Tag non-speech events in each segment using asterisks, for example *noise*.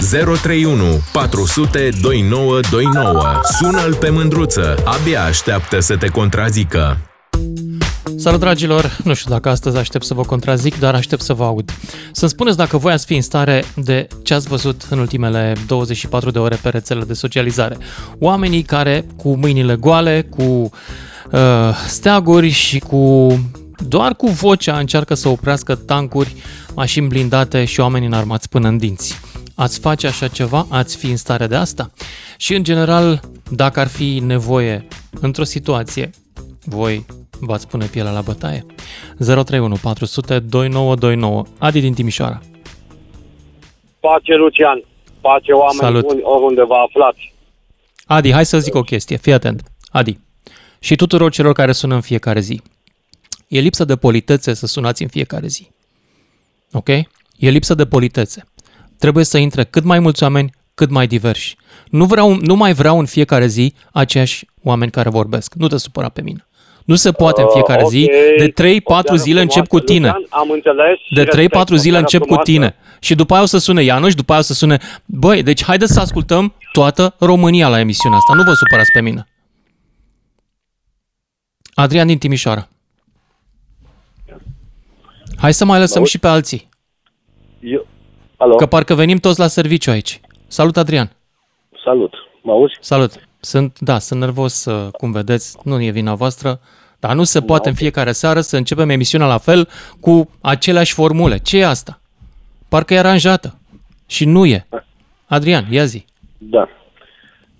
031 400 2929. Sună-l pe mândruță. Abia așteaptă să te contrazică. Salut, dragilor! Nu știu dacă astăzi aștept să vă contrazic, dar aștept să vă aud. Să-mi spuneți dacă voi ați fi în stare de ce ați văzut în ultimele 24 de ore pe rețelele de socializare. Oamenii care cu mâinile goale, cu uh, steaguri și cu doar cu vocea încearcă să oprească tancuri, mașini blindate și oameni înarmați până în dinți. Ați face așa ceva? Ați fi în stare de asta? Și în general, dacă ar fi nevoie într-o situație, voi v-ați pune pielea la bătaie? 031 400 2929 Adi din Timișoara. Pace, Lucian. Pace, oameni Salut. buni, oriunde vă aflați. Adi, hai să zic o chestie, fii atent. Adi, și tuturor celor care sună în fiecare zi. E lipsă de politețe să sunați în fiecare zi. Ok? E lipsă de politețe. Trebuie să intre cât mai mulți oameni, cât mai diversi. Nu, vreau, nu mai vreau în fiecare zi aceiași oameni care vorbesc. Nu te supăra pe mine. Nu se poate în fiecare Uh, zi. ok. De 3-4 O seară zile încep cu frumoasă, tine. Lucian, Am înțeles. și De 3-4 respect. O zile seară încep cu frumoasă. tine. Și după aia o să sune Ianoș, după aia o să sune... Băi, deci haideți să ascultăm toată România la emisiunea asta. Nu vă supărați pe mine. Adrian din Timișoara. Hai să mai lăsăm Auzi? și pe alții. Eu... Alo, Că parcă venim toți la serviciu aici. Salut, Adrian. salut. Mă auzi? Salut. Sunt, da, sunt nervos, uh, cum vedeți, nu e vina voastră, dar nu se poate în fiecare seară să începem emisiunea la fel cu aceleași formule. Ce e asta? Parcă e aranjată. Și nu e. Adrian, ia zi. Da.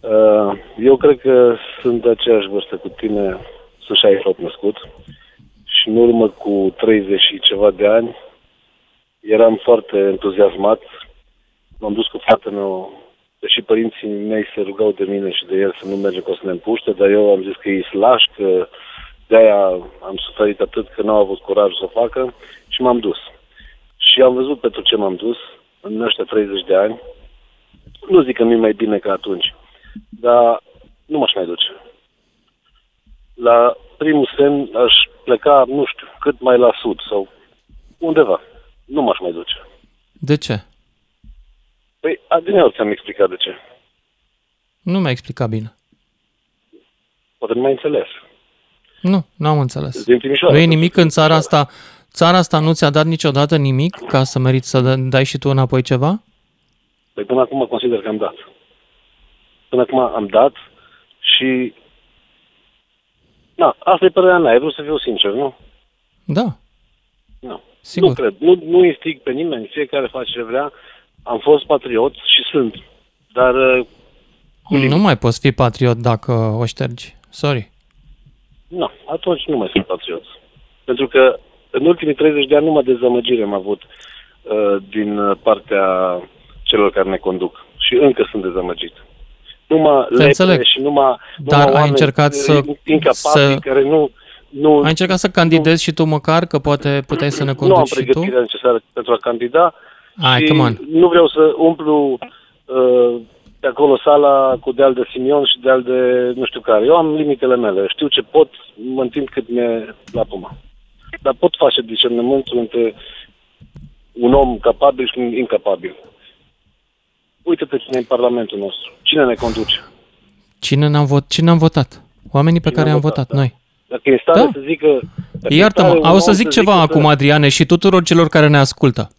Uh, Eu cred că sunt de aceeași vârstă cu tine, sunt 68 născut și în urmă cu 30 și ceva de ani eram foarte entuziasmat. M-am dus cu fratele meu, deși părinții mei se rugau de mine și de el să nu mergem că o să ne împuște, dar eu am zis că e slash, că de-aia am suferit atât că n-au avut curaj să o facă și m-am dus. Și am văzut pentru ce m-am dus în ăștia 30 de ani. Nu zic că nu mai bine ca atunci, dar nu m-aș mai duce. La primul semn aș pleca, nu știu, cât mai la sud sau undeva. Nu m-aș mai duce. De ce? Păi, adineori ți-am explicat de ce. Nu mi-a explicat bine. Poate nu mai înțeles. Nu, n-am înțeles. Din Timișoara. Nu e nimic în țara asta. Țara asta nu ți-a dat niciodată nimic ca să meriți să dă- dai și tu înapoi ceva? Păi până acum consider că am dat. Până acum am dat și... Na, asta e părerea mea. Ai vrut să fiu sincer, nu? Da, Nu. Sigur. Nu cred. Nu, nu instig pe nimeni. Fiecare face ce vrea. Am fost patriot și sunt. Dar uh, cu Nu limite. mai poți fi patriot dacă o ștergi. Sorry. Nu, atunci nu mai sunt patriot. Pentru că în ultimii 30 de ani numai dezamăgire am avut uh, din uh, partea celor care ne conduc. Și încă sunt dezamăgit. Numai lepre înțeleg. și numai, Dar numai ai oameni încercat să- incapabili să- care nu... nu Ai încercat să candidezi și tu măcar, că poate puteai să ne nu am conduci și tu? pregătirea necesară pentru a candida Hai, și come on. nu vreau să umplu uh, pe acolo sala cu deal de Simion și deal de nu știu care. Eu am limitele mele. Știu ce pot, mă întind cât mi-e la puma. Dar pot face discernământul între un om capabil și un incapabil. Uite-te cine e în Parlamentul nostru. Cine ne conduce? Cine, ne-am vot, cine am votat? Oamenii pe Cine care am am votat, votat, da. noi. Dacă e în stare Da. să zică... dacă e în Iartă-mă, stare un o om să zic ceva zică acum, să- Adriane, și tuturor celor care ne ascultă.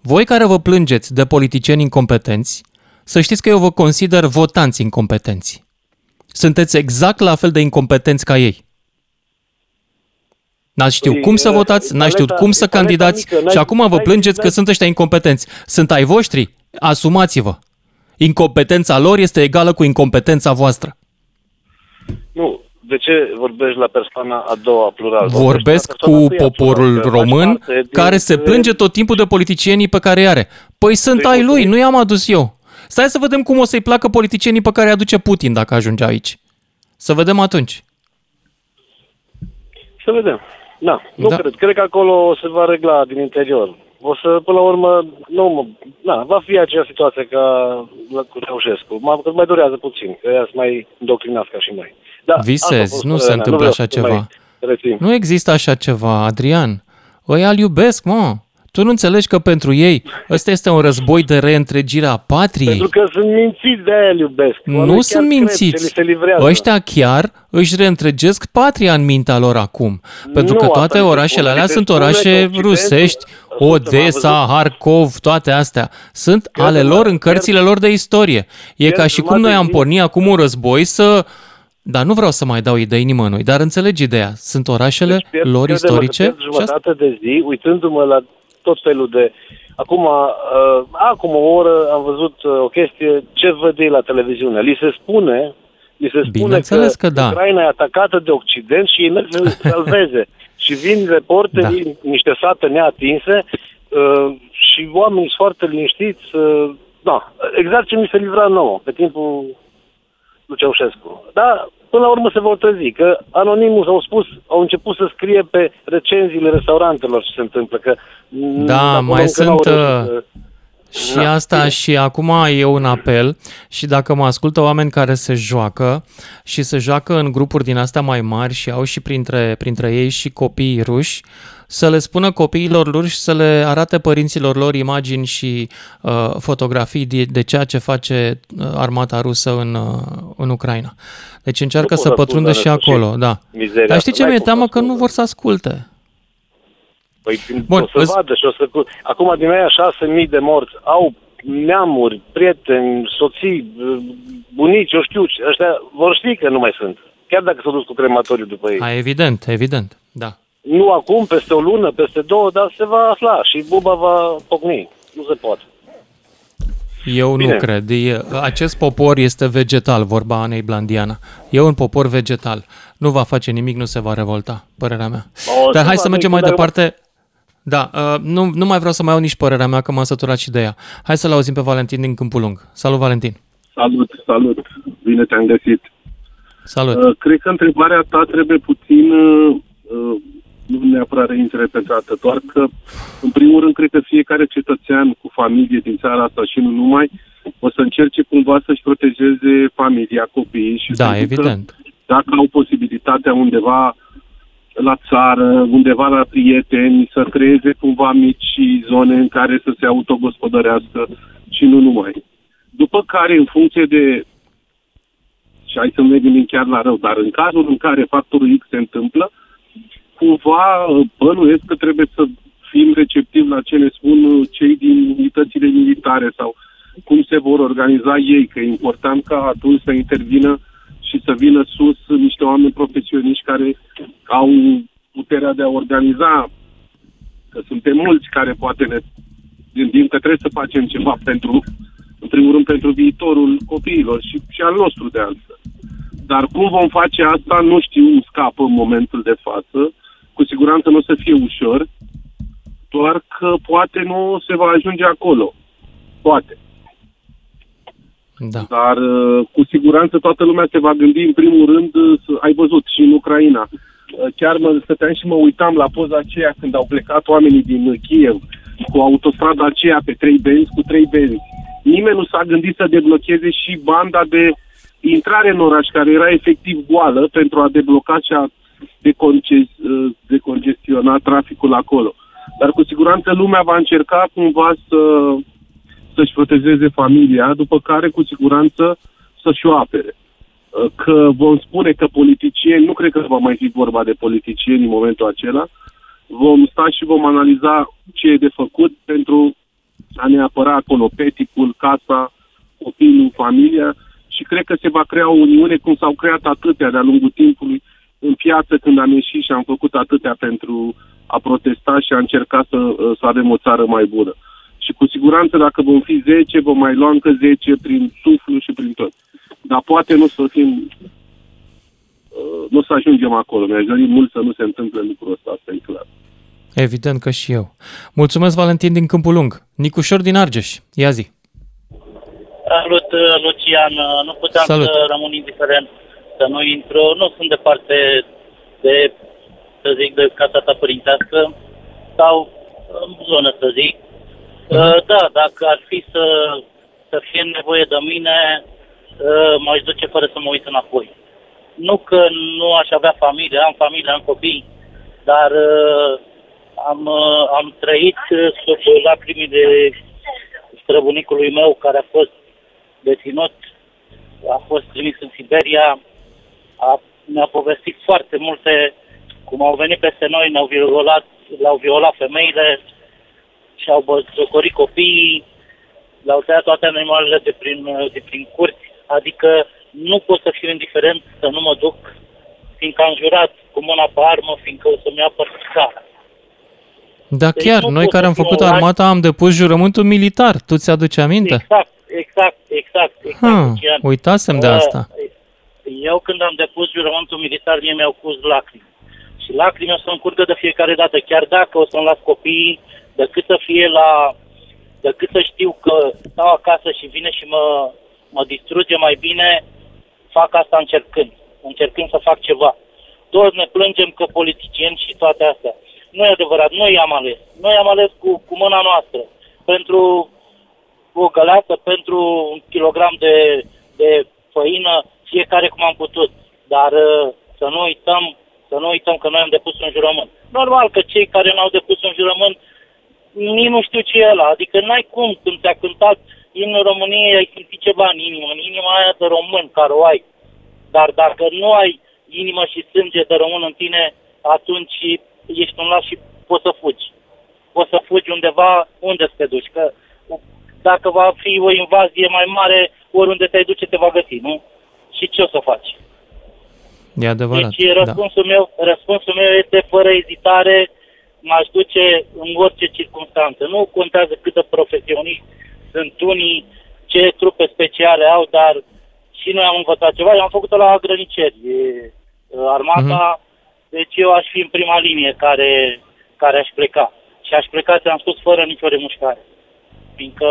Voi care vă plângeți de politicieni incompetenți, să știți că eu vă consider votanți incompetenți. Sunteți exact la fel de incompetenți ca ei. N-ați știut Păi, cum să uh, votați, n-ați știut paleta- cum să e paleta candidați mică, n-ai- și acum vă n-ai- plângeți că n-ai- sunt ăștia incompetenți. Sunt ai voștri? Asumați-vă. Incompetența lor este egală cu incompetența voastră. Nu, de ce vorbești la persoana a doua plural? Vorbesc la persoana cu întâia poporul plural, că faci român parte din- care se plânge tot timpul de politicienii pe care îi are. Păi sunt Păi, ai lui, mulțumim. nu i-am adus eu. Stai să vedem cum o să-i placă politicienii pe care îi aduce Putin dacă ajunge aici. Să vedem atunci. Să vedem. Da, nu Da. cred. Cred că acolo se va regla din interior. O să, până la urmă, nu, mă, da, va fi aceeași situație ca la- cu Ceaușescu. Mă, că mai durează puțin, că ea sunt mai indoctrinați ca și noi. Da, asta a Visezi, fost nu se părerea mea. întâmplă vreau așa să te mai ceva. rețin. Nu există așa ceva, Adrian. Ăia îl iubesc, mă. Tu nu înțelegi că pentru ei ăsta este un război de reîntregire a patriei? Pentru că sunt mințiți de aia îl iubesc. Nu Oamenii sunt chiar mințiți. Cred, ce li se livrează. Ăștia chiar își reîntregesc patria în mintea lor acum. Pentru Nu, că asta toate li se orașele spune. alea Li se sunt spune că orașe Occidentul- rusești, Ascultă, m-am Odessa, văzut. Harkov, toate astea. Sunt ale Crede-mă, lor în pierd- cărțile lor de istorie. E pierd ca și cum jumătate noi am din- pornit acum un război să... Dar nu vreau să mai dau idei nimănui, dar înțelegi ideea. Sunt orașele Deci pierd- lor crede-mă că istorice pierd și asta... jumătate de zi, uitându-mă la tot felul de... Acum, uh, acum o oră am văzut uh, o chestie, ce văd ei la televiziune. Li se spune, li se spune Bineînțeles că da. Ucraina e atacată de Occident și ei merg să salveze. *laughs* și vin reporterii, da. niște sate neatinse uh, și oamenii sunt foarte liniștiți. Uh, da, exact ce mi se livra nouă pe timpul lui Ceaușescu. Dar până la urmă se vor trezi, că anonimul au spus, au început să scrie pe recenziile restaurantelor ce se întâmplă, că mm, Da, acolo mai încă n-au sunt, reușit uh, să- Și Da, asta bine. și acum e un apel și dacă mă ascultă oameni care se joacă și se joacă în grupuri din astea mai mari și au și printre, printre ei și copii ruși, să le spună copiilor lor și să le arate părinților lor imagini și uh, fotografii de, de ceea ce face uh, armata rusă în, uh, în Ucraina. Deci încearcă Nu să pot să pătrundă și ascultă acolo, și da. mizeria Dar știi asta, ce n-ai mi-e cum să teamă? Că nu asculte. vor să asculte. Păi Bun, Bun, o să îți- vadă și o să... cu- Acum din aia șase mii de morți au neamuri, prieteni, soții, bunici, eu știu, ce- ăștia vor ști că nu mai sunt. Chiar dacă s-au dus cu crematoriu după ei. A, evident, evident, da. Nu acum, peste o lună, peste două, dar se va afla și buba va pocni. Nu se poate. Eu Bine. nu cred. E, acest popor este vegetal, vorba Anei Blandiana. E un popor vegetal. Nu va face nimic, nu se va revolta, părerea mea. O, Dar se hai va să mergem mai dar- departe. Da, uh, nu, nu mai vreau să mai iau nici părerea mea, că m-am săturat și de ea. Hai să-l auzim pe Valentin din Câmpul Lung. Salut, Valentin! Salut, salut. Bine te-am găsit. Salut! Uh, cred că întrebarea ta trebuie puțin, uh, uh, nu neapărat reinterpretată, doar că, în primul rând, cred că fiecare cetățean cu familie din țara asta și nu numai, o să încerce cumva să-și protejeze familia, copiii și Da, să ducă, evident. dacă au posibilitatea undeva la țară, undeva la prieteni, să creeze cumva mici zone în care să se autogospodărească și nu numai. După care, în funcție de și hai să nu ne gândim chiar la rău, dar în cazul în care factorul X se întâmplă, cumva uh, bănuiesc că trebuie să fim receptivi la ce ne spun uh, cei din unitățile militare sau cum se vor organiza ei, că e important ca atunci să intervină și să vină sus niște oameni profesioniști care au puterea de a organiza, că suntem mulți care poate ne gândim că trebuie să facem ceva pentru, în primul rând, pentru viitorul copiilor și, și al nostru de altfel. Dar cum vom face asta, nu știu, îmi scapă în momentul de față. Cu siguranță nu o să fie ușor, doar că poate nu se va ajunge acolo. Poate. Da. Dar uh, cu siguranță toată lumea se va gândi în primul rând, uh, să- ai văzut și în Ucraina. Uh, Chiar mă stăteam și mă uitam la poza aceea când au plecat oamenii din uh, Kiev cu autostrada aceea pe trei benzi, cu trei benzi. Nimeni nu s-a gândit să deblocheze și banda de intrare în oraș, care era efectiv goală, pentru a debloca și a deconge- uh, decongestiona traficul acolo. Dar cu siguranță lumea va încerca cumva să să-și protejeze familia, după care cu siguranță să-și o apere. Uh, Că vom spune că politicieni, nu cred că va mai fi vorba de politicieni în momentul acela, vom sta și vom analiza ce e de făcut pentru a ne apăra acolo peticul, casa, copilul, familia și cred că se va crea o uniune cum s-au creat atâtea de-a lungul timpului în piață când am ieșit și am făcut atâtea pentru a protesta și a încerca să, uh, să avem o țară mai bună. Și cu siguranță dacă vom fi 10, vom mai lua încă 10 prin suflu și prin tot. Dar poate nu să fim uh, nu o să ajungem acolo. Mi-aș dori mult să nu se întâmple lucrul ăsta, asta e clar. Evident că și eu. Mulțumesc, Valentin din Câmpul Lung. Nicușor din Argeș. Ia zi. Salut, uh, Lucian. Uh, Nu puteam Salut. să rămân indiferent să nu intru. Nu sunt departe de, să zic, de casa ta părintească sau în zonă, să zic. Uh, Da, dacă ar fi să, să fie nevoie de mine, uh, m-aș duce fără să mă uit înapoi. Nu că nu aș avea familie, am familie, am copii, dar uh, am, uh, am trăit uh, sub lacrimile străbunicului meu care a fost deținut, a fost trimis în Siberia, a, ne-a povestit foarte multe cum au venit peste noi, ne-au violat, le-au violat femeile și au băzocorit copiii, le-au tăiat toate animalele de prin, de prin curți, adică nu pot să fiu indiferent să nu mă duc, fiindcă am jurat cu mâna pe armă, fiindcă o să-mi apăr țara. Da, deci chiar, noi care am făcut armata am depus jurământul militar. Tu ți-aduci aminte? Exact, exact, exact. exact ha, uitasem de asta. Eu când am depus jurământul militar, mie mi-au pus lacrimi. Și lacrimile o să încurgă de fiecare dată, chiar dacă o să-mi las copiii, decât să fie la... decât să știu că stau acasă și vine și mă, mă distruge mai bine, fac asta încercând. Încercând să fac ceva. Toți ne plângem că politicieni și toate astea. Nu e adevărat, noi am ales. Noi am ales cu, cu mâna noastră. Pentru o găleată, pentru un kilogram de, de făină, fiecare cum am putut. Dar uh, să nu uităm, să nu uităm că noi am depus un jurământ. Normal că cei care n-au depus un jurământ, nici nu știu ce e ăla. Adică n-ai cum, când te-a cântat în României, ai simțit ceva în inimă, în inima aia de român care o ai. Dar dacă nu ai inimă și sânge de român în tine, atunci ești un las și poți să fugi. Poți să fugi undeva unde să te duci. Că dacă va fi o invazie mai mare, oriunde te duce te va găsi, nu? Și ce o să faci? E adevărat. Deci răspunsul, da. meu, răspunsul meu este fără ezitare, m-aș duce în orice circunstanță. Nu contează cât de profesioniști sunt unii, ce trupe speciale au, dar și noi am învățat ceva. Eu am făcut-o la grăniceri. Armata mm-hmm. Deci eu aș fi în prima linie care, care aș pleca. Și aș pleca, ți-am spus, fără nicio remușcare. Fiindcă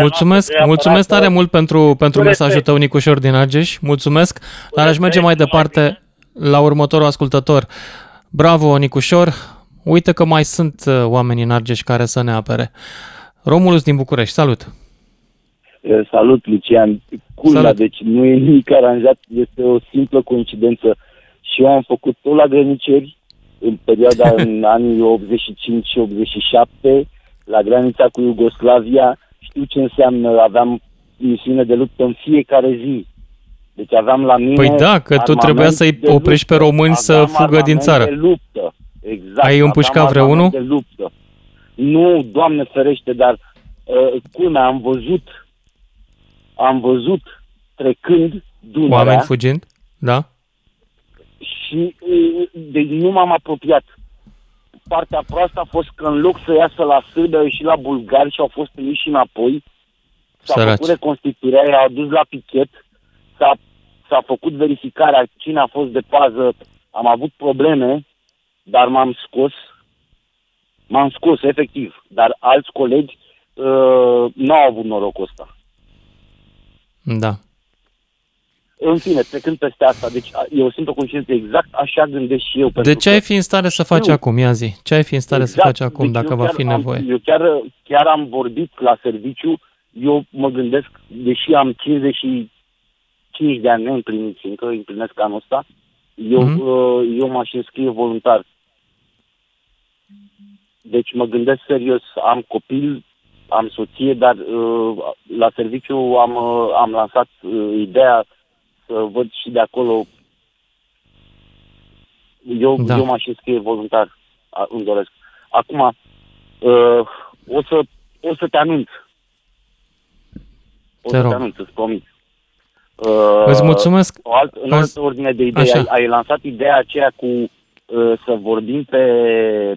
mulțumesc, mulțumesc tare mult pentru, pentru mesajul tău, Nicușor din Argeș. Mulțumesc, dar aș merge mai departe la următorul ascultător. Bravo, Nicușor! Uite că mai sunt uh, oameni în Argeș care să ne apere. Romulus din București, salut! Salut, Lucian! Culmea, salut. deci nu e nimic aranjat, este o simplă coincidență și eu am făcut tot la grăniceri în perioada *laughs* în anii 85 și 87 la granița cu Iugoslavia. Știu ce înseamnă, aveam misiune de luptă în fiecare zi. Deci aveam la mine Păi da, că tu trebuia să-i oprești pe români să fugă din țară. De luptă. Exact. Ai împușcat vreunul? De luptă. Nu, Doamne ferește, dar uh, culmea, am văzut am văzut trecând Dunărea. Oameni fugind? Da și deci nu m-am apropiat. Partea proastă a fost că în loc să iasă la sârbe, au ieșit la bulgari și au fost trimiși înapoi. S-a Săraci. făcut reconstituirea, i-au adus la pichet, s-a, s-a făcut verificarea cine a fost de pază, am avut probleme, dar m-am scos, m-am scos efectiv, dar alți colegi uh, nu au avut norocul ăsta. Da. În fine, trecând peste asta, deci eu simt o conștiință exact așa gândesc și eu. De ce ai fi în stare să faci acum, ia zi? Ce ai fi în stare exact. să faci acum deci dacă va fi nevoie? Am, eu chiar, chiar am vorbit la serviciu, eu mă gândesc, deși am 55 de ani neîmpliniți încă, împlinesc anul ăsta, eu, mm-hmm. eu m-aș înscrie voluntar. Deci mă gândesc serios, am copil, am soție, dar uh, la serviciu am, uh, am lansat ideea să văd și de acolo. Eu, da. eu m-aș înscrie voluntar, îmi doresc. Acum, uh, o, să, o să te anunț. O te să rog. te anunț, îți promit. Uh, Îți mulțumesc. O alt, în altă ordine de idei, ai, ai lansat ideea aceea cu uh, să vorbim pe,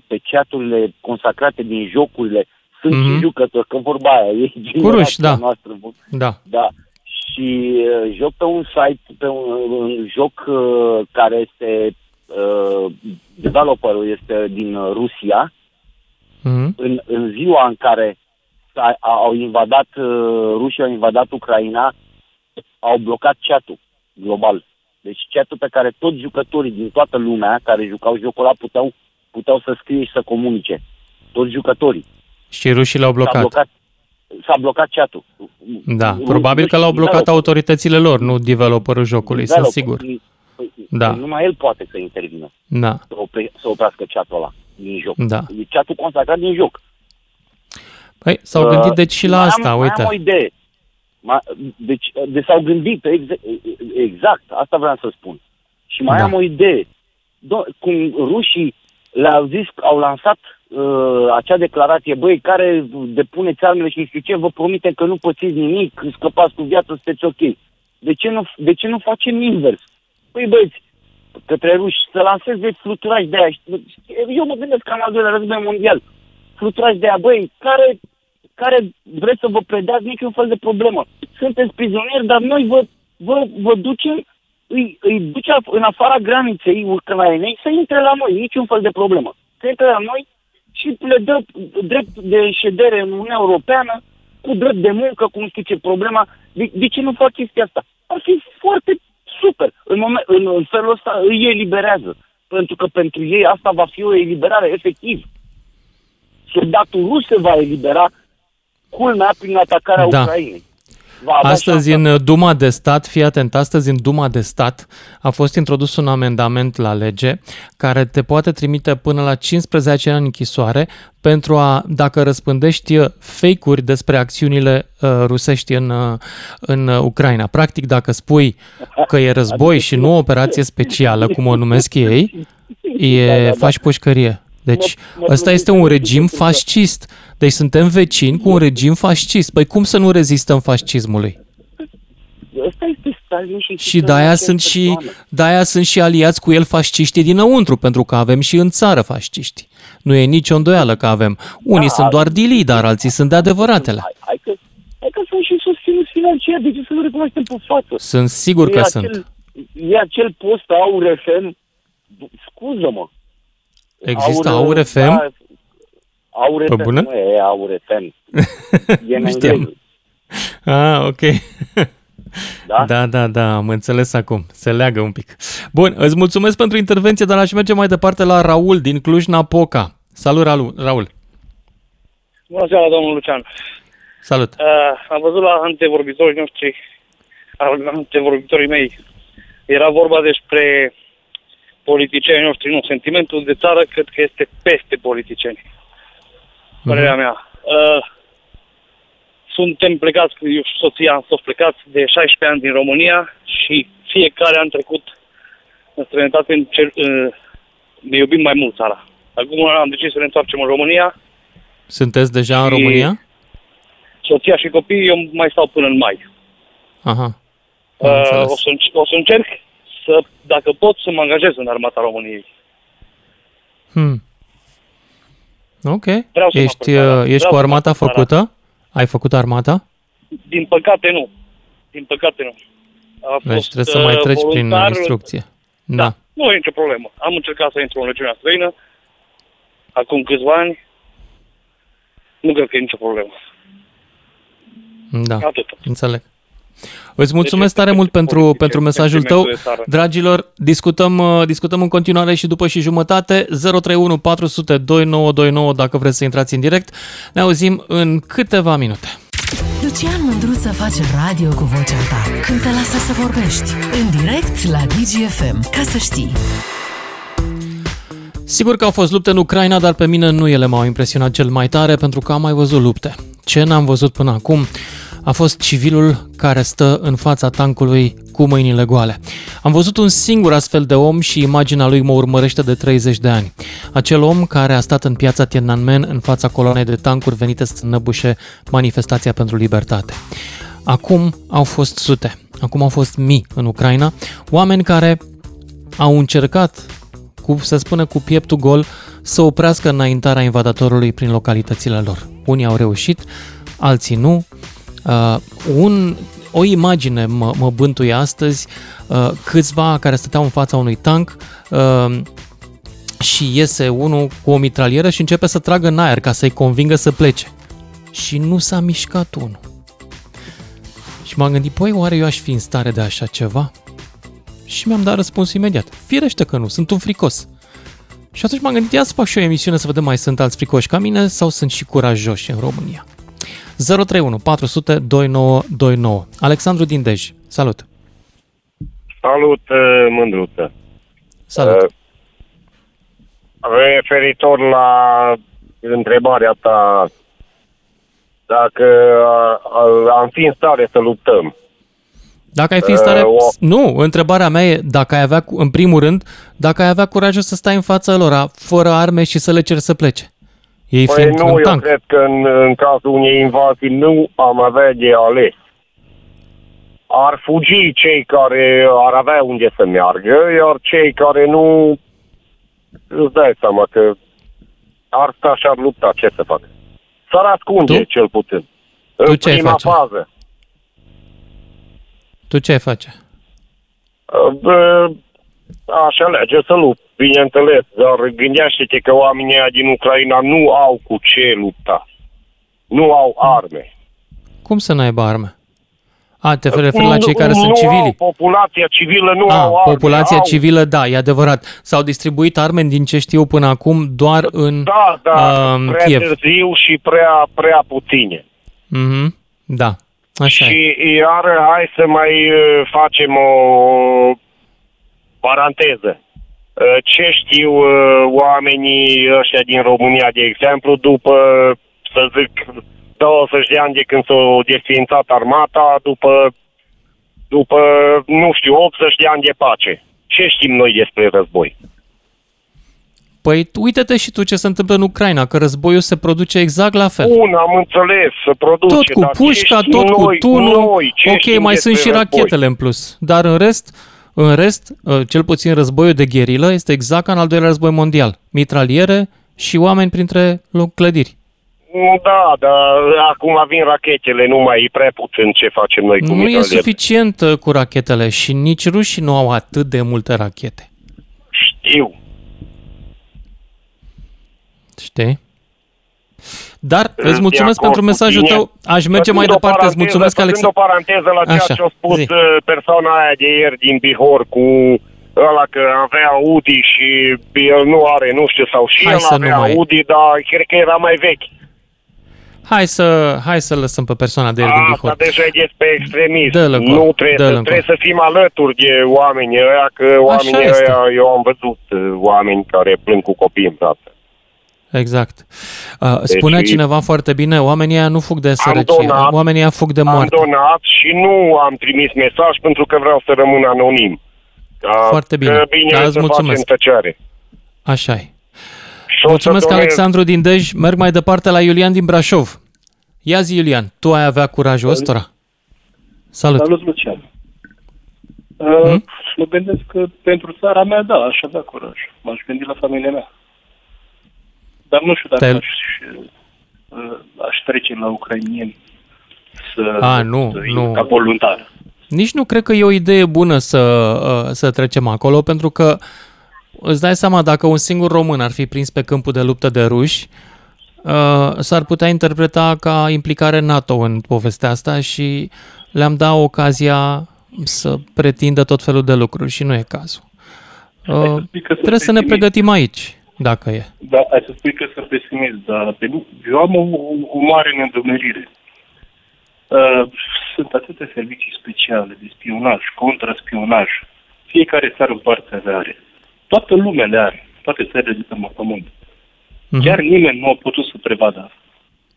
pe chaturile consacrate din jocurile. Sunt mm-hmm. și jucători, că vorba aia e Curuși, da. noastră. Da. da și uh, joc pe un site, pe un, un joc uh, care este uh, developerul este din Rusia. Mm-hmm. În, în ziua în care a, au invadat uh, Rusia au invadat Ucraina, au blocat chat-ul global. Deci chat pe care toți jucătorii din toată lumea care jucau jocul ăla puteau, puteau să scrie și să comunice. Toți jucătorii. Și rușii l-au blocat. S-a blocat s-a blocat chat-ul. Da, probabil că l-au blocat autoritățile lor, nu developerul jocului, developer. sunt sigur. Da. Numai el poate să intervină. Da. Să, opre, să oprească chat-ul ăla. din joc. Da. E chatul consacrat din joc. Păi, s-au uh, gândit deci și la asta, am, uite. Mai am o idee. Ma, deci, de s-au gândit, exact, exact, asta vreau să spun. Și mai Da. am o idee. Do- cum rușii le-au zis, au lansat uh, acea declarație, băi, care depuneți armele și nu știu ce, vă promitem că nu pățiți nimic, scăpați cu viață, sunteți ok. De ce nu, de ce nu facem invers? Păi băieți, către ruși, să lanseze fluturași de aia. Eu mă gândesc că în al doilea război mondial, fluturași de aia, băi, care, care vreți să vă predați niciun fel de problemă. Sunteți prizonieri, dar noi vă, vă, vă ducem, îi, îi duce în afara graniței ucrainei să intre la noi, niciun fel de problemă. Să intre la noi și le dă drept de ședere în Uniunea Europeană, cu drept de muncă, cum știu ce problema. De, de ce nu fac chestia asta? Ar fi foarte super. În, moment, în, în felul ăsta îi eliberează. Pentru că pentru ei asta va fi o eliberare, efectiv. Soldatul rus se va elibera culmea prin atacarea Da. Ucrainei. Va avea Astăzi șansa- în Duma de Stat, fii atent, astăzi în Duma de Stat a fost introdus un amendament la lege care te poate trimite până la 15 ani închisoare pentru a, dacă răspândești uh, fake-uri despre acțiunile uh, rusești în, uh, în uh, Ucraina. Practic, dacă spui că e război și nu o operație specială, cum o numesc ei, e, *laughs* Da, da, da. faci pușcărie. Deci, Mă- mă ăsta este un plătește regim pentru că- fascist. Deci suntem vecini cu un regim fascist. Păi cum să nu rezistăm fascismului? Ăsta este Stalin și Și Hitler de-aia în sunt aceeași și, persoană. de-aia sunt și aliați cu el fasciștii dinăuntru, pentru că avem și în țară fasciști. Nu e nicio îndoială că avem. Unii Da, sunt doar dilii, dar alții sunt de adevăratele. Hai, hai, că, hai că sunt și susținuți financiar, de ce să nu recunoaștem pe față? Sunt sigur că e sunt. acel, E acel post Aur FM, scuză-mă. Există Aur FM? Da, Aur Pe FM, bune? nu e Aur FM. *laughs* E în Nu știam. engleză. Ah, ok. Da? Da, da, da, am înțeles acum. Se leagă un pic. Bun, îți mulțumesc pentru intervenție, dar aș merge mai departe la Raul din Cluj-Napoca. Salut, Raul. Raul. Bună seara, domnul Lucian. Salut. Uh, am văzut la antevorbitorii noștri, la antevorbitorii mei, era vorba despre politicienii noștri. Nu, sentimentul de țară cred că este peste politicieni. Părerea mea. Uh, suntem plecați, eu și soția am fost plecați de 16 ani din România și fiecare an trecut în străinătate încer, uh, ne iubim mai mult țara. Acum am decis să ne întoarcem în România Sunteți deja în Și- România? soția și copiii, eu mai stau până în mai. Aha. Am Uh, înțeles. o, să, înc- o să încerc să, dacă pot, să mă angajez în armata României. Hmm. Ok. Vreau să mă Ești, apăr țara. uh, ești Vreau cu să mă armata apăr țara. făcută? Ai făcut armata? Din păcate, nu. Din păcate, nu. A Deci fost, trebuie să mai uh, treci prin voluntar. instrucție. Da. Da. Nu e nicio problemă. Am încercat să intru în legiunea străină acum câțiva ani. Nu cred că e nicio problemă. Da. Atât. Înțeleg. Îți mulțumesc Deci, tare mult pentru, politice, pentru mesajul tău. sentimentul de țară. Dragilor, discutăm, uh, discutăm în continuare și după și jumătate. 031 400 2929 dacă vreți să intrați în direct. Ne auzim în câteva minute. Lucian Mândruță face radio cu vocea ta când te lasă să vorbești. În direct la DGFM. Ca să știi. Sigur că au fost lupte în Ucraina, dar pe mine nu ele m-au impresionat cel mai tare pentru că am mai văzut lupte. Ce n-am văzut până acum a fost civilul care stă în fața tancului cu mâinile goale. Am văzut un singur astfel de om și imaginea lui mă urmărește de 30 de ani. Acel om care a stat în piața Tiananmen în fața coloanei de tancuri venite să năbușe manifestația pentru libertate. Acum au fost sute, acum au fost mii în Ucraina, oameni care au încercat cu, se spune, cu pieptul gol să oprească înaintarea invadatorului prin localitățile lor. Unii au reușit, alții nu. Uh, un, o imagine mă, mă bântuie astăzi, uh, câțiva care stăteau în fața unui tank uh, și iese unul cu o mitralieră și începe să tragă în aer ca să-i convingă să plece. Și nu s-a mișcat unul. Și m-am gândit, păi, oare eu aș fi în stare de așa ceva? Și mi-am dat răspuns imediat. Firește că nu, sunt un fricos. Și atunci m-am gândit, ia să fac și eu o emisiune să vedem mai sunt alți fricoși ca mine sau sunt și curajoși în România. 031 400 2929. Alexandru din Dej. Salut! Salut, uh, Mândruță. Salut! Uh, referitor la întrebarea ta, dacă am fi în stare să luptăm. Dacă ai fi în stare... Uh, o... Nu, întrebarea mea e dacă ai avea, în primul rând, dacă ai avea curajul să stai în fața lor, fără arme și să le ceri să plece. Ei păi fiind nu, în eu tank. cred că în, în cazul unei invazii nu am avea de ales. Ar fugi cei care ar avea unde să meargă, iar cei care nu îți dai seama că ar sta și ar lupta, ce să fac? S-ar ascunde, tu? cel puțin. Tu în ce prima face? fază. Tu ce ai face? Bă, aș alege să lupt, bineînțeles, dar gândește-te că oamenii din Ucraina nu au cu ce lupta. Nu au arme. Cum să n-aibă arme? A, te referi la cei care nu, sunt civili? Au, populația civilă nu A, au arme. populația au. civilă, da, e adevărat. S-au distribuit arme, din ce știu până acum, doar în Da, da, um, prea Kiev. târziu și prea, prea puține. Mm-hmm. Da, așa și e. iar hai să mai uh, facem o paranteză. Uh, Ce știu uh, oamenii ăștia din România, de exemplu, după, să zic, 20 de ani de când s-a desființat armata, după, după, nu știu, 80 de ani de pace. Ce știm noi despre război? Păi uite-te și tu ce se întâmplă în Ucraina, că războiul se produce exact la fel. Bun, am înțeles, să produce, Tot cu dar ce pușca, știm tot cu noi, tunul. Noi, ce ok, știm mai sunt despre și război? rachetele în plus. Dar în rest, în rest, uh, cel puțin războiul de gherilă este exact ca în al doilea război mondial. Mitraliere și oameni printre loc- clădiri. Nu, Da, dar acum vin rachetele, nu mai e prea puțin ce facem noi cu Nu e mitraliere. suficient uh, cu rachetele și nici rușii nu au atât de multe rachete. Știu. Știi? Dar Sunt îți mulțumesc de acord pentru cu mesajul tine. tău. Aș merge mai Făcând o departe. Îți paranteză- mulțumesc, făcând Alexandru. o paranteză la ceea Așa, ce a spus zi. uh, persoana aia de ieri din Bihor cu ăla că avea Audi și el nu are, nu știu, sau și Hai el să nu avea mai- Audi, dar cred că era mai vechi. Hai să, hai să lăsăm pe persoana de ieri din Asta Bihor. deja e despre extremism. Dă-l încolo, nu trebuie, dă-l să, încolo. trebuie să fim alături de oamenii ăia, că oamenii este. ăia, eu am văzut uh, oameni care plâng cu copii în brațe. Exact. Uh, spunea Deci- cineva foarte bine, oamenii ăia nu fug de sărăcie, donat, oamenii ăia fug de Am moarte. donat și nu am trimis mesaj pentru că vreau să rămân anonim. Ca, Foarte bine. Că bine Da, e îți să mulțumesc. facem tăceare. Așa e. Și o Mulțumesc, să donez- Alexandru din Dej. Merg mai departe la Iulian din Brașov. Ia zi, Iulian, tu ai avea curajul ăstora? Salut. Salut, Lucian. Uh, Hmm? Mă gândesc că pentru țara mea, da, aș avea curaj. M-aș gândi la familia mea. Dar nu știu dacă Te- aș, uh, aș trece la ucrainieni să, A, nu, să nu. ca voluntar. Nici nu cred că e o idee bună să, uh, să trecem acolo, pentru că îți dai seama, dacă un singur român ar fi prins pe câmpul de luptă de ruși, uh, s-ar putea interpreta ca implicare NATO în povestea asta și le-am dat ocazia să pretindă tot felul de lucruri și nu e cazul. Uh, spui că sunt trebuie să ne pesimist. pregătim aici, dacă e. Da, ai să spui că sunt pesimist, dar pe nu, eu am o, o mare neîndomerire. Uh, sunt atâtea servicii speciale de spionaj, contraspionaj. Fiecare țară în parte le are. Toată lumea le are. Toate țările de pe pământ. Mhm. Chiar nimeni nu a putut să prevadă asta.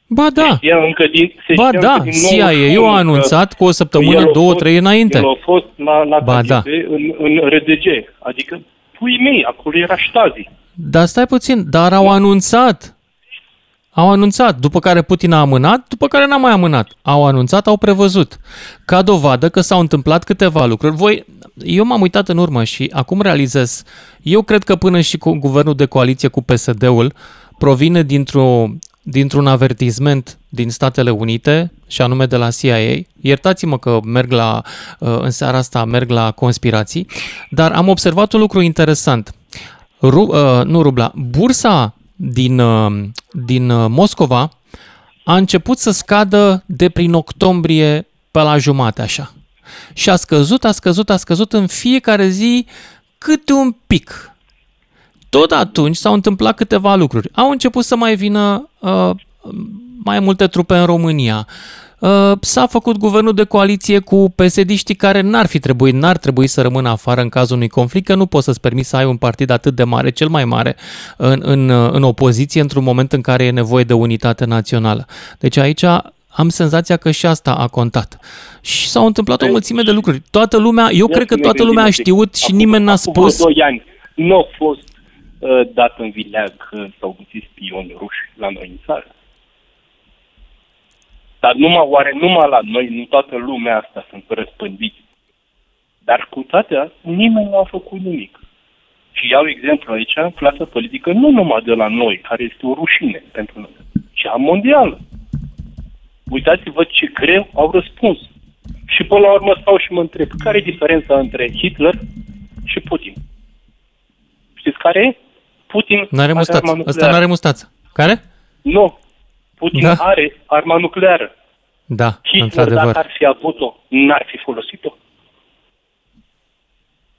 Ba da, Știa încă din, se ba știa da, încă din CIA 91 a că anunțat cu o el săptămână, a două, fost- trei înainte. El a fost la, la Ba da. KGB în, în RDG. Adică, pui mei, acolo era ștazi. Dar stai puțin, dar au anunțat. Au anunțat, după care Putin a amânat, după care n-a mai amânat. Au anunțat, au prevăzut. Ca dovadă că s-au întâmplat câteva lucruri. Voi, eu m-am uitat în urmă și acum realizez, eu cred că până și cu guvernul de coaliție cu PSD-ul provine dintr-o, dintr-un avertisment din Statele Unite, și anume de la CIA. Iertați-mă că merg la, uh, în seara asta merg la conspirații, dar am observat un lucru interesant. Ru, uh, nu rubla, bursa din, uh, din uh, Moscova a început să scadă de prin octombrie pe la jumate așa. Și a scăzut, a scăzut, a scăzut în fiecare zi câte un pic. Tot atunci s-au întâmplat câteva lucruri. Au început să mai vină uh, mai multe trupe în România. Uh, s-a făcut guvernul de coaliție cu psd care n-ar fi trebuit, n-ar trebui să rămână afară în cazul unui conflict, că nu poți să-ți permiți să ai un partid atât de mare, cel mai mare, în, în, în opoziție într-un moment în care e nevoie de unitate națională. Deci aici am senzația că și asta a contat. Și s-au întâmplat o păi, mulțime de lucruri. Toată lumea, eu cred că toată lumea a știut și nimeni n-a spus... Acum 2 ani nu a fost uh, dat în vileag că s-au găsit spioni ruși la noi în țară. Dar numai, oare numai la noi, nu toată lumea asta sunt răspândiți. Dar cu toate nimeni nu a făcut nimic. Și iau exemplu aici, clasa politică nu numai de la noi, care este o rușine pentru noi, ci a mondială. Uitați-vă ce greu au răspuns. Și până la urmă stau și mă întreb, care e diferența între Hitler și Putin? Știți care e? Putin n-are mustață. Ăsta n-are mustață. Care? Nu. Putin da. are arma nucleară. Da, Hitler, într-adevăr. dacă ar fi avut-o, n-ar fi folosit-o.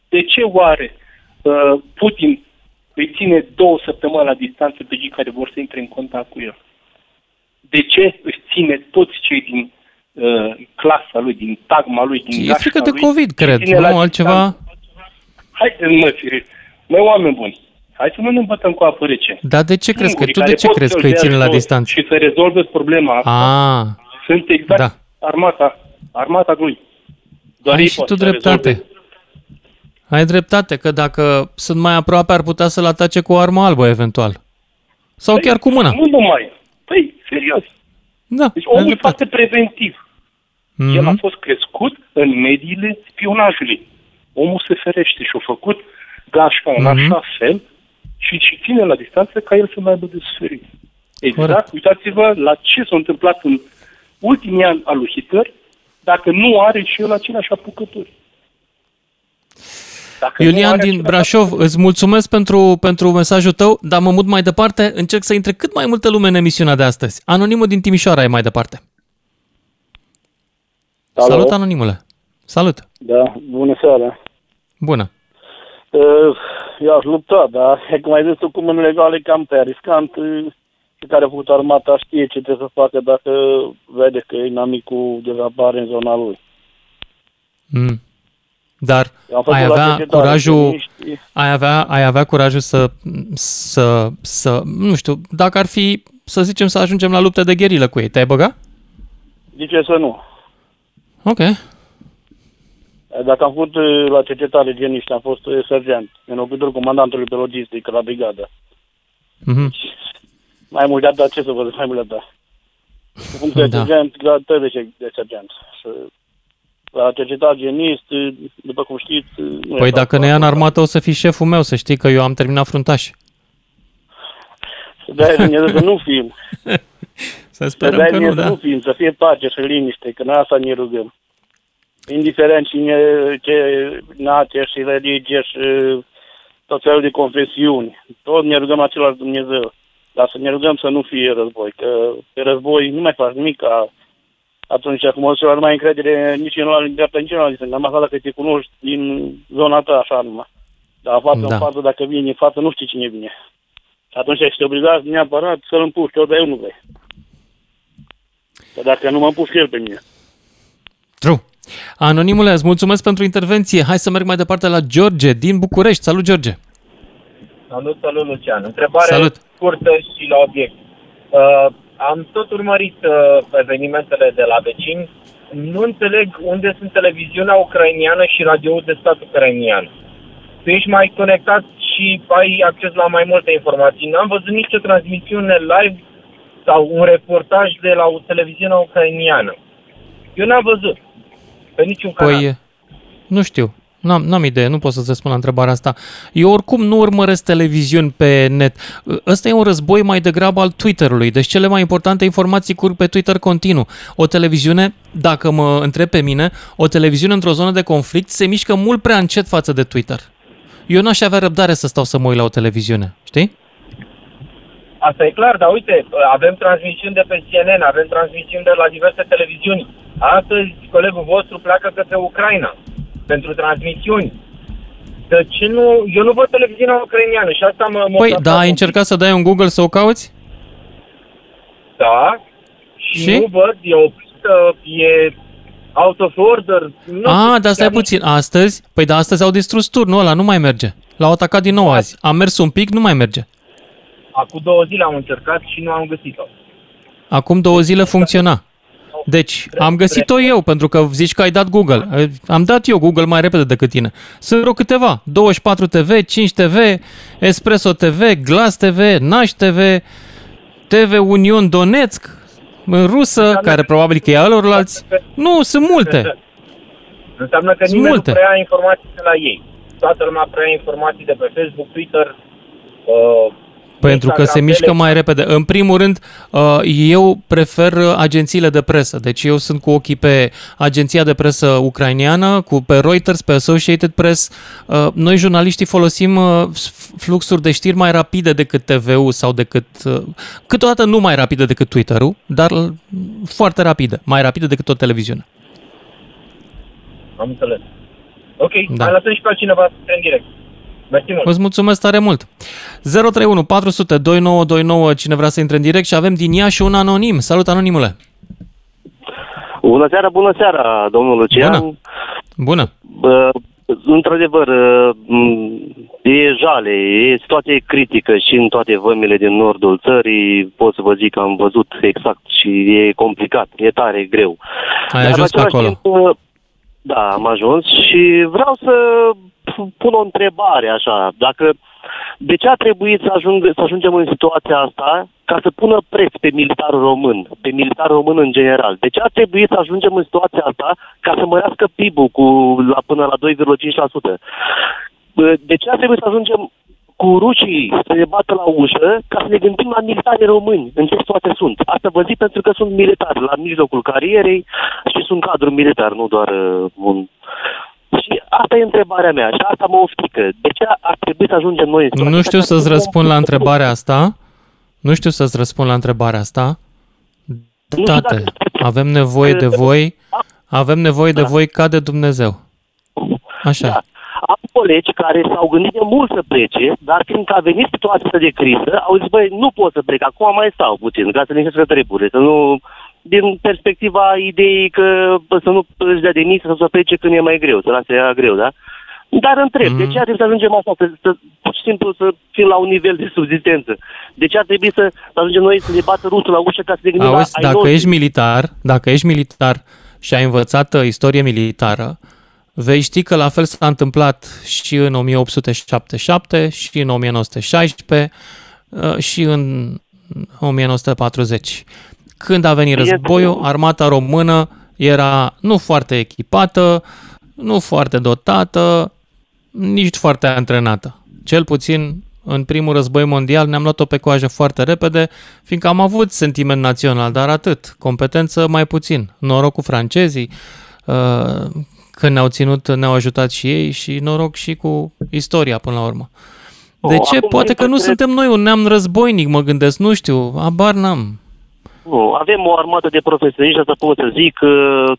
De ce oare uh, Putin îi ține două săptămâni la distanță pe cei care vor să intre în contact cu el? De ce își ține toți cei din uh, clasa lui, din tagma lui, din E frică de lui, COVID, cred, nu altceva? Haideți, mă, fire. Măi, oameni buni, hai să nu ne îmbătăm cu apă rece. Dar de ce crezi că, tu de ce crezi că îi ține la distanță? Și să rezolve problema asta. Ah, sunt exact da. armata, armata lui. Doar Ai și tu dreptate. Rezolve. Ai dreptate, că dacă sunt mai aproape, ar putea să-l atace cu o armă albă, eventual. Sau păi, chiar cu mâna. Nu numai. Păi, serios. Da, deci omul e foarte preventiv. Mm-hmm. El a fost crescut în mediile spionajului. Omul se ferește și a făcut gașca mm-hmm. în mhm. așa fel și, și ține la distanță ca el să mai aibă de suferit. Exact. Corect. Uitați-vă la ce s-a întâmplat în ultimii ani al lui Hitler, dacă nu are și el aceleași apucături. Dacă Iulian din Brașov, îți mulțumesc pentru, pentru mesajul tău, dar mă mut mai departe, încerc să intre cât mai multă lume în emisiunea de astăzi. Anonimul din Timișoara e mai departe. Alo. Salut, Anonimule! Salut! Da, bună seara! Bună! Uh, eu aș lupta, dar e *laughs* cum ai zis tu, cu mână legală e cam pe riscant. Uh, și care a făcut armata știe ce trebuie să facă dacă vede că inamicul dezapare în zona lui. Mm. Dar ai avea curajul, ai avea, ai avea curajul să, să, să, nu știu, dacă ar fi, să zicem, să ajungem la luptă de gherilă cu ei, te-ai băga? De ce să nu? Ok. Dacă am fost uh, la cercetare geniști, am fost uh, sergent, înlocuitor comandantului pe logistică la brigadă. Mm-hmm. Mai mult de atât, ce să văd, mai mult de atât. În funcție da. de sergent, trebuie de sergent. La cercetat genist, după cum știți... Nu păi dacă ne ia în armată o să fii șeful meu, să știi că eu am terminat fruntaș. De-aia să nu fim. *laughs* Să sperăm de că nu, da. să nu fim, să fie pace și liniște, că noi asta ne rugăm. Indiferent cine, ce nație și religie și tot felul de confesiuni. Toți ne rugăm același Dumnezeu. Dar să ne rugăm să nu fie război, că pe război nu mai faci nimic ca atunci acum o să nu mai încredere nici în la dreapta, nici în la stânga. Numai dacă te cunoști din zona ta așa numai. Dar față da. în față, dacă vine în față, nu știi cine vine. Și atunci ești obligat neapărat să-l împuști, ori eu nu vrei. Că dacă nu mă împuști el pe mine. True. Anonimule, îți mulțumesc pentru intervenție. Hai să merg mai departe la George din București. Salut, George! Salut, salut, Lucian. Întrebare salut. scurtă și la obiect. Uh, am tot urmărit uh, evenimentele de la vecini. Nu înțeleg unde sunt televiziunea ucrainiană și radioul de stat ucrainian. Tu ești mai conectat și ai acces la mai multe informații. N-am văzut nicio transmisiune live sau un reportaj de la o televiziune ucrainiană. Eu n-am văzut pe niciun canal. Păi, nu știu. N-am, n-am idee, nu pot să-ți răspund la întrebarea asta. Eu oricum nu urmăresc televiziuni pe net. Ăsta e un război mai degrabă al Twitter-ului, deci cele mai importante informații curg pe Twitter continuu. O televiziune, dacă mă întreb pe mine, o televiziune într-o zonă de conflict se mișcă mult prea încet față de Twitter. Eu n-aș avea răbdare să stau să mă uit la o televiziune, știi? Asta e clar, dar uite, avem transmisiuni de pe CNN, avem transmisiuni de la diverse televiziuni. Astăzi, colegul vostru pleacă către Ucraina pentru transmisiuni. De ce nu? Eu nu văd televiziunea ucraineană și asta mă... Păi, da, ai încercat să dai un Google să o cauți? Da. Și, și? nu văd, eu greșită, e out of order. Nu ah, dar stai puțin, astăzi? Păi da, astăzi au distrus turnul ăla, nu mai merge. L-au atacat din nou azi. Am mers un pic, nu mai merge. Acum două zile am încercat și nu am găsit-o. Acum două zile funcționa. Deci, am găsit-o eu, pentru că zici că ai dat Google. Am dat eu Google mai repede decât tine. Sunt vreo câteva. 24 TV, 5 TV, Espresso TV, Glass TV, Naș TV, TV Union Donetsk, în rusă, care probabil că e alorlalți. Nu, sunt multe. Înseamnă că sunt nimeni multe. nu preia informații de la ei. Toată lumea preia informații de pe Facebook, Twitter, uh, pentru că se mișcă mai repede. În primul rând, uh, eu prefer agențiile de presă. Deci eu sunt cu ochii pe agenția de presă ucraineană, cu pe Reuters, pe Associated Press. Uh, noi, jurnaliștii, folosim uh, fluxuri de știri mai rapide decât TV-ul sau decât... Câteodată nu mai rapide decât Twitter-ul, dar foarte rapide. Mai rapide decât o televiziune. Am înțeles. Ok, da. mai lăsăm și pe cineva în direct. Mersi mult. Îți mulțumesc tare mult. 031 400 2929, cine vrea să intre în direct și avem din Iași un anonim. Salut, anonimule! Bună seara, bună seara, domnul Lucian. Bună. Bună. Uh, într-adevăr, e jale, e situație critică și în toate vămile din nordul țării. Pot să vă zic că am văzut exact și e complicat, e tare greu. Ai ajuns pe acolo. Timp, da, am ajuns și vreau să pun o întrebare așa. Dacă de ce a trebuit să, ajung, să ajungem în situația asta ca să pună preț pe militarul român, pe militarul român în general? De ce a trebuit să ajungem în situația asta ca să mărească PIB-ul cu, la, până la 2,5%? De ce a trebuit să ajungem cu rușii să ne bată la ușă ca să ne gândim la militari români, în ce situație sunt. Asta vă zic pentru că sunt militari la mijlocul carierei și sunt cadru militar, nu doar uh, un... Și asta e întrebarea mea și asta mă oftică. De ce ar trebui să ajungem noi în Nu știu să-ți răspund la întrebarea asta. Nu știu să-ți răspund la întrebarea asta. Tate, avem nevoie de *laughs* voi, avem nevoie de da. voi ca de Dumnezeu. Așa. Da am colegi care s-au gândit de mult să plece, dar fiindcă a venit situația de criză, au zis, băi, nu pot să plec, acum mai stau puțin, ca să liniștesc treburile, să nu... Din perspectiva ideii că bă, să nu își dea demisia sau să plece când e mai greu, să lase ea greu, da? Dar întreb, mm-hmm. de ce ar trebui să ajungem asta, să, să, pur și simplu să fim la un nivel de subzistență? De ce ar trebui să, să ajungem noi să ne bată rusul la ușă ca să ne gândim Auzi, la dacă ești militar, dacă ești militar și ai învățat uh, istorie militară, Vei ști că la fel s-a întâmplat și în 1877, și în 1916, uh, și în 1940. Când a venit războiul, armata română era nu foarte echipată, nu foarte dotată, nici foarte antrenată. Cel puțin în primul război mondial ne-am luat-o pe coajă foarte repede, fiindcă am avut sentiment național, dar atât, competență mai puțin. Noroc cu francezii, uh, că ne-au ținut, ne-au ajutat și ei și noroc și cu istoria până la urmă. De ce? Poate că nu suntem noi un neam războinic, mă gândesc, nu știu, abar n-am. Nu, avem o armată de profesioniști, asta pot să zic,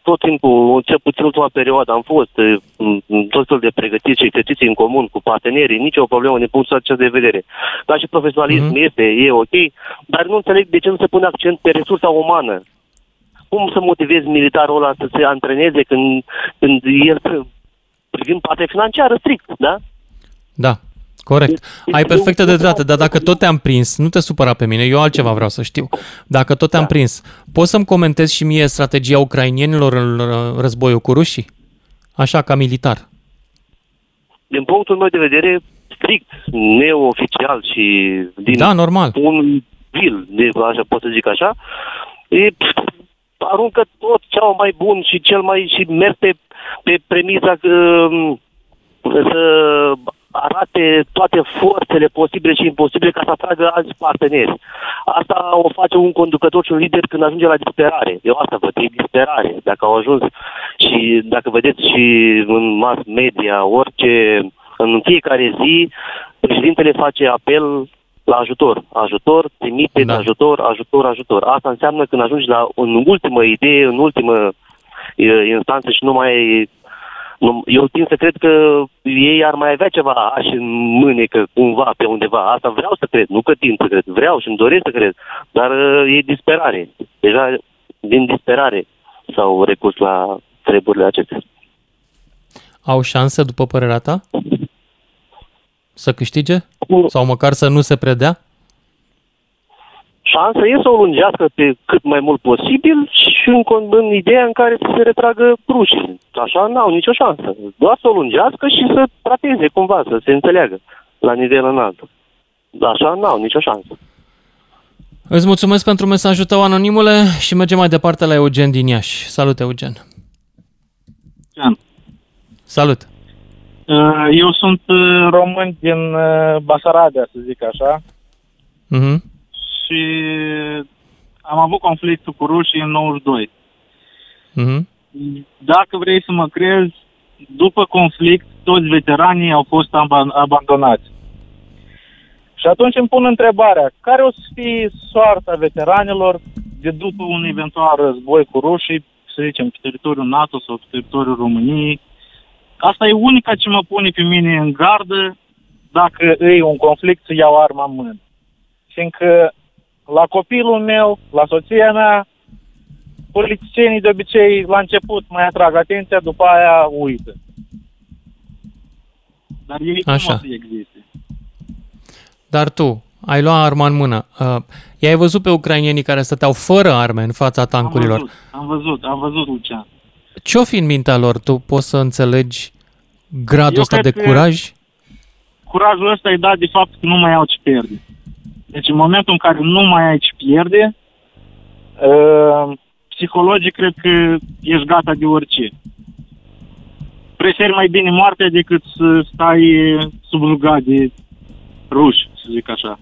tot timpul, cel puțin ultima perioadă, am fost tot fel de pregătiți și exerciții în comun cu partenerii, nicio problemă din punctul acesta de vedere. Dar și profesionalism mm-hmm. este, e ok, dar nu înțeleg de ce nu se pune accent pe resursa umană cum să motivezi militarul ăla să se antreneze când, când el privind partea financiară strict, da? Da, corect. Ai perfectă dreptate, dar dacă tot te-am prins, nu te supăra pe mine, eu altceva vreau să știu. Dacă tot te-am da. prins, poți să-mi comentezi și mie strategia ucrainienilor în războiul cu rușii? Așa, ca militar. Din punctul meu de vedere, strict, neoficial și din da, normal. un vil, de, așa pot să zic așa, e aruncă tot cel mai bun și cel mai și merg pe, pe premisa că um, să arate toate forțele posibile și imposibile ca să atragă alți parteneri. Asta o face un conducător și un lider când ajunge la disperare. Eu asta văd, e disperare. Dacă au ajuns și dacă vedeți și în mass media, orice, în fiecare zi, președintele face apel la ajutor. Ajutor, trimite da. ajutor, ajutor, ajutor. Asta înseamnă când ajungi la în ultimă idee, în ultimă instanță și nu mai nu, eu tind să cred că ei ar mai avea ceva aș în mânecă cumva pe undeva. Asta vreau să cred, nu că tind să cred. Vreau și îmi doresc să cred. Dar e disperare. Deja din disperare. s-au recurs la treburile acestea. Au șanse, după părerea ta, să câștige? Sau măcar să nu se predea? Șansă e să o lungească pe cât mai mult posibil și în, în ideea în care să se retragă rușii. Așa n-au nicio șansă. Doar să o lungească și să trateze cumva, să se înțeleagă la nivel înalt. Așa n-au nicio șansă. Îți mulțumesc pentru mesajul tău, anonimule, și mergem mai departe la Eugen din Iași. Salut, Eugen! Can. Salut! Uh, eu sunt uh, român din uh, Basarabia, să zic așa. Uh-huh și am avut conflictul cu rușii în 92. Mm-hmm. Dacă vrei să mă crezi, după conflict, toți veteranii au fost abandonați. Și atunci îmi pun întrebarea, care o să fie soarta veteranilor de după un eventual război cu rușii, să zicem, pe teritoriul NATO sau pe teritoriul României? Asta e unica ce mă pune pe mine în gardă dacă e un conflict să iau arma în mână. Fiindcă la copilul meu, la soția mea, politicienii de obicei la început mai atrag atenția, după aia uită. Dar ei Așa. nu o să existe. Dar tu, ai luat arma în mână. Uh, i-ai văzut pe ucrainienii care stăteau fără arme în fața tancurilor? Am văzut, am văzut, am văzut Lucian. Ce-o fi în mintea lor? Tu poți să înțelegi gradul ăsta de curaj? Curajul ăsta e dat de fapt că nu mai au ce pierde. Deci în momentul în care nu mai ai ce pierde, uh, psihologic cred că ești gata de orice. Preferi mai bine moartea decât să stai subjugat de ruși, să zic așa.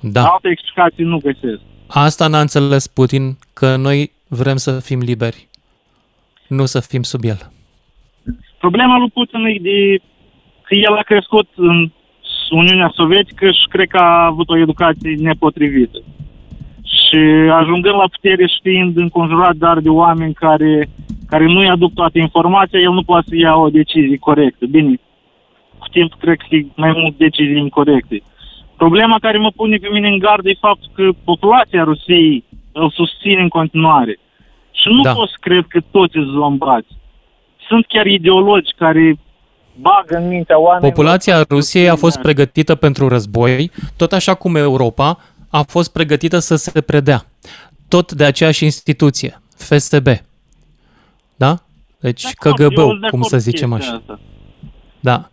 Da. Alte explicații nu găsesc. Asta n-a înțeles Putin, că noi vrem să fim liberi, nu să fim sub el. Problema lui Putin e de că el a crescut în Uniunea Sovietică și cred că a avut o educație nepotrivită. Și ajungând la putere știind înconjurat dar de oameni care, care nu-i aduc toată informația, el nu poate să ia o decizie corectă. Bine, cu timp cred că e mai mult decizii incorrecte. Problema care mă pune pe mine în gardă e faptul că populația Rusiei îl susține în continuare. Și nu da. pot să cred că toți sunt zombați. Sunt chiar ideologi care bagă în mintea oamenilor. Populația Rusiei a fost pregătită pentru război, tot așa cum Europa a fost pregătită să se predea. Tot de aceeași instituție, FSB. Da? Deci KGB, cum să zicem așa. Asta. Da.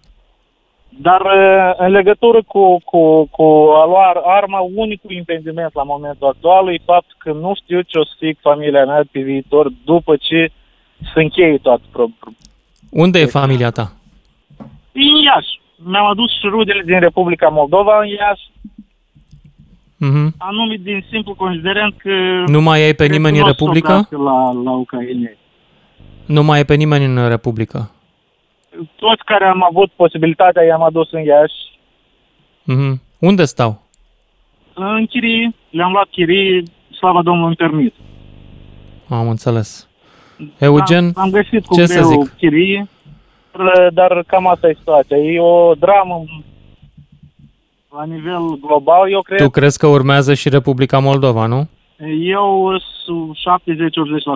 Dar uh, în legătură cu, cu, cu a lua arma, unicul impediment la momentul actual e faptul că nu știu ce o să fie familia mea pe viitor după ce se încheie toată. Unde e familia ta? Din Iași. Mi-am adus și rudele din Republica Moldova în Iași. Mm-hmm. Anume din simplu considerent că... Nu mai ai pe nimeni în Republica? La, la Ucraina. Nu mai ai pe nimeni în Republica? Toți care am avut posibilitatea i-am adus în Iași. Mm-hmm. Unde stau? În chirii. Le-am luat chirii, slavă Domnului, în permit. Am înțeles. Eugen, am, am găsit cu ce să zic? chirii dar cam asta e situația. E o dramă la nivel global, eu cred. Tu crezi că urmează și Republica Moldova, nu? Eu 70-80%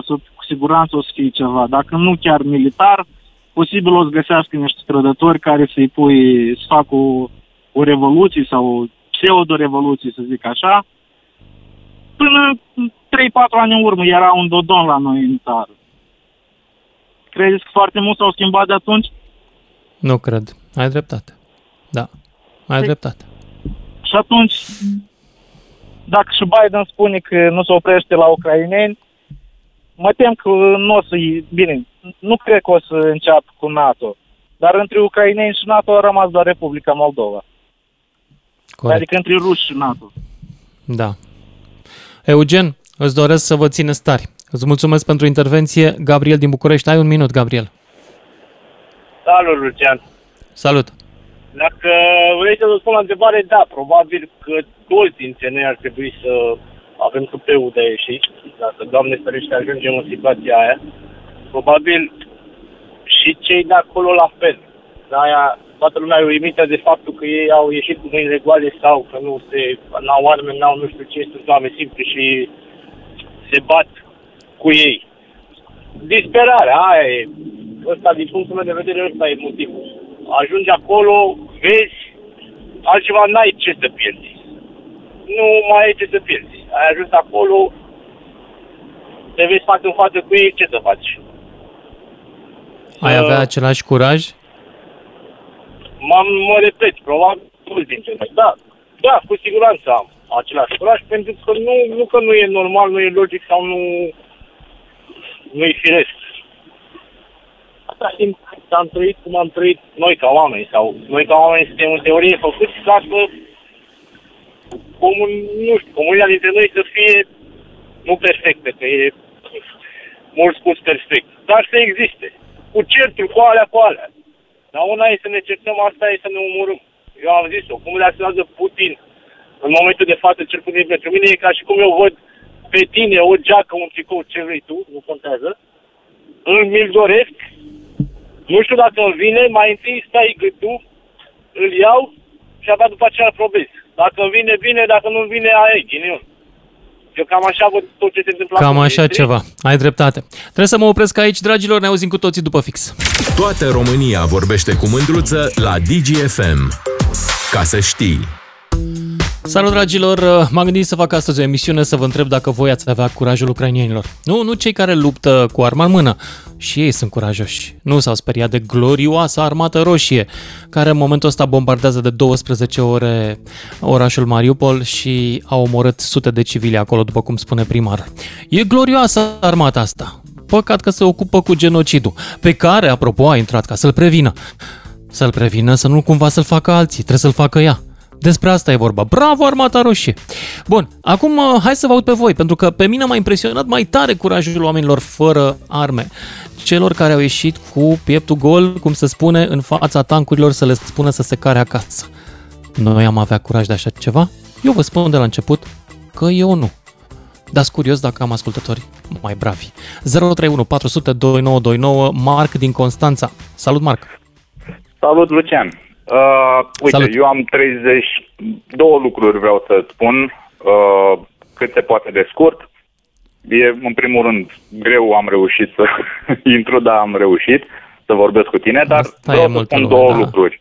cu siguranță o să fie ceva. Dacă nu chiar militar, posibil o să găsească niște trădători care să-i pui, să facă o, o revoluție sau pseudo-revoluție, să zic așa. Până 3-4 ani în urmă era un dodon la noi în țară. Credeți că foarte mult s-au schimbat de atunci? Nu cred. Ai dreptate. Da. Ai păi, dreptate. Și atunci, dacă și Biden spune că nu se oprește la ucraineni, mă tem că nu o să... Bine, nu cred că o să înceapă cu NATO. Dar între ucraineni și NATO a rămas doar Republica Moldova. Corect. Adică între ruși și NATO. Da. Eugen, îți doresc să vă țineți tari. Îți mulțumesc pentru intervenție. Gabriel din București, ai un minut, Gabriel. Salut, Lucian. Salut. Dacă vrei să răspund la întrebare, da, probabil că toți dintre noi ar trebui să avem tupeu de a ieși, dacă, Doamne ferește, ajungem în situația aia. Probabil și cei de acolo la fel. De aia toată lumea e uimită de faptul că ei au ieșit cu mâini regale sau că nu se, n-au arme, n-au nu știu ce, sunt oameni simpli și se bat cu ei. Disperarea, aia e. Ăsta, din punctul meu de vedere, ăsta e motivul. Ajungi acolo, vezi, altceva n-ai ce să pierzi. Nu mai ai ce să pierzi. Ai ajuns acolo, te vezi față în față cu ei, ce să faci? Ai avea același curaj? M-am, mă repet, probabil mulți dintre noi. Da, da, cu siguranță am același curaj, pentru că nu, nu că nu e normal, nu e logic sau nu, nu e firesc. Asta timp am trăit cum am trăit noi ca oameni sau noi ca oameni suntem în teorie făcuți ca să comun, nu știu, comunia dintre noi să fie nu perfectă, că e mult spus perfect, dar să existe. Cu certuri, cu alea, cu alea. Dar una e să ne certăm, asta e să ne omorâm. Eu am zis-o, cum reacționează Putin în momentul de față, cel puțin pentru mine, e ca și cum eu văd pe tine o geacă, un tricou, ce vrei tu, nu contează, îl mi-l doresc, nu știu dacă îmi vine, mai întâi stai gâtul, îl iau și abia după aceea îl probez. Dacă îmi vine, bine, dacă nu-mi vine, aia e, ghinion. Eu cam așa văd tot ce se întâmplă. Cam așa ceva. Ai dreptate. Trebuie să mă opresc aici, dragilor, ne auzim cu toții după fix. Toată România vorbește cu mândruță la DGFM. Ca să știi. Salut, dragilor! M-am gândit să fac astăzi o emisiune să vă întreb dacă voi ați avea curajul ucrainienilor. Nu, nu cei care luptă cu arma în mână. Și ei sunt curajoși. Nu s-au speriat de glorioasa armată roșie, care în momentul ăsta bombardează de 12 ore orașul Mariupol și a omorât sute de civili acolo, după cum spune primar. E glorioasă armata asta. Păcat că se ocupă cu genocidul, pe care, apropo, a intrat ca să-l prevină. Să-l prevină să nu cumva să-l facă alții, trebuie să-l facă ea. Despre asta e vorba. Bravo, Armata Roșie! Bun, acum uh, hai să vă aud pe voi, pentru că pe mine m-a impresionat mai tare curajul oamenilor fără arme. Celor care au ieșit cu pieptul gol, cum se spune, în fața tancurilor să le spună să se care acasă. Noi am avea curaj de așa ceva? Eu vă spun de la început că eu nu. Dar curios dacă am ascultători mai bravi. 031 400 2929 Marc din Constanța. Salut, Marc! Salut, Lucian! Uh, uite, Salut. eu am 30, două lucruri vreau să spun, uh, cât se poate de scurt. E, în primul rând, greu am reușit să *laughs* intru, dar am reușit să vorbesc cu tine, dar Asta vreau să spun lume, două da. lucruri,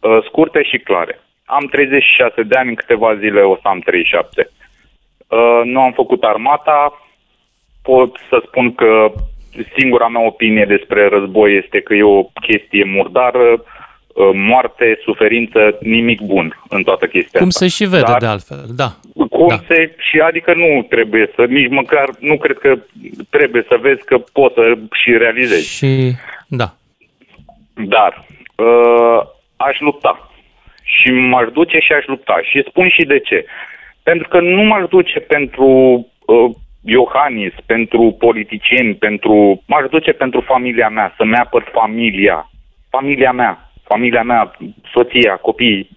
uh, scurte și clare. Am 36 de ani, în câteva zile o să am 37. Uh, nu am făcut armata, pot să spun că singura mea opinie despre război este că e o chestie murdară, Uh, moarte, suferință, nimic bun în toată chestia Cum asta. se și vede Dar, de altfel, da. Cum da. se, și adică nu trebuie să, nici măcar, nu cred că trebuie să vezi că poți să și realizezi. Și, da. Dar, uh, aș lupta. Și m-aș duce și aș lupta. Și spun și de ce. Pentru că nu m-aș duce pentru uh, Iohannis, pentru politicieni, pentru... M-aș duce pentru familia mea, să-mi apăr familia. Familia mea familia mea, soția, copiii,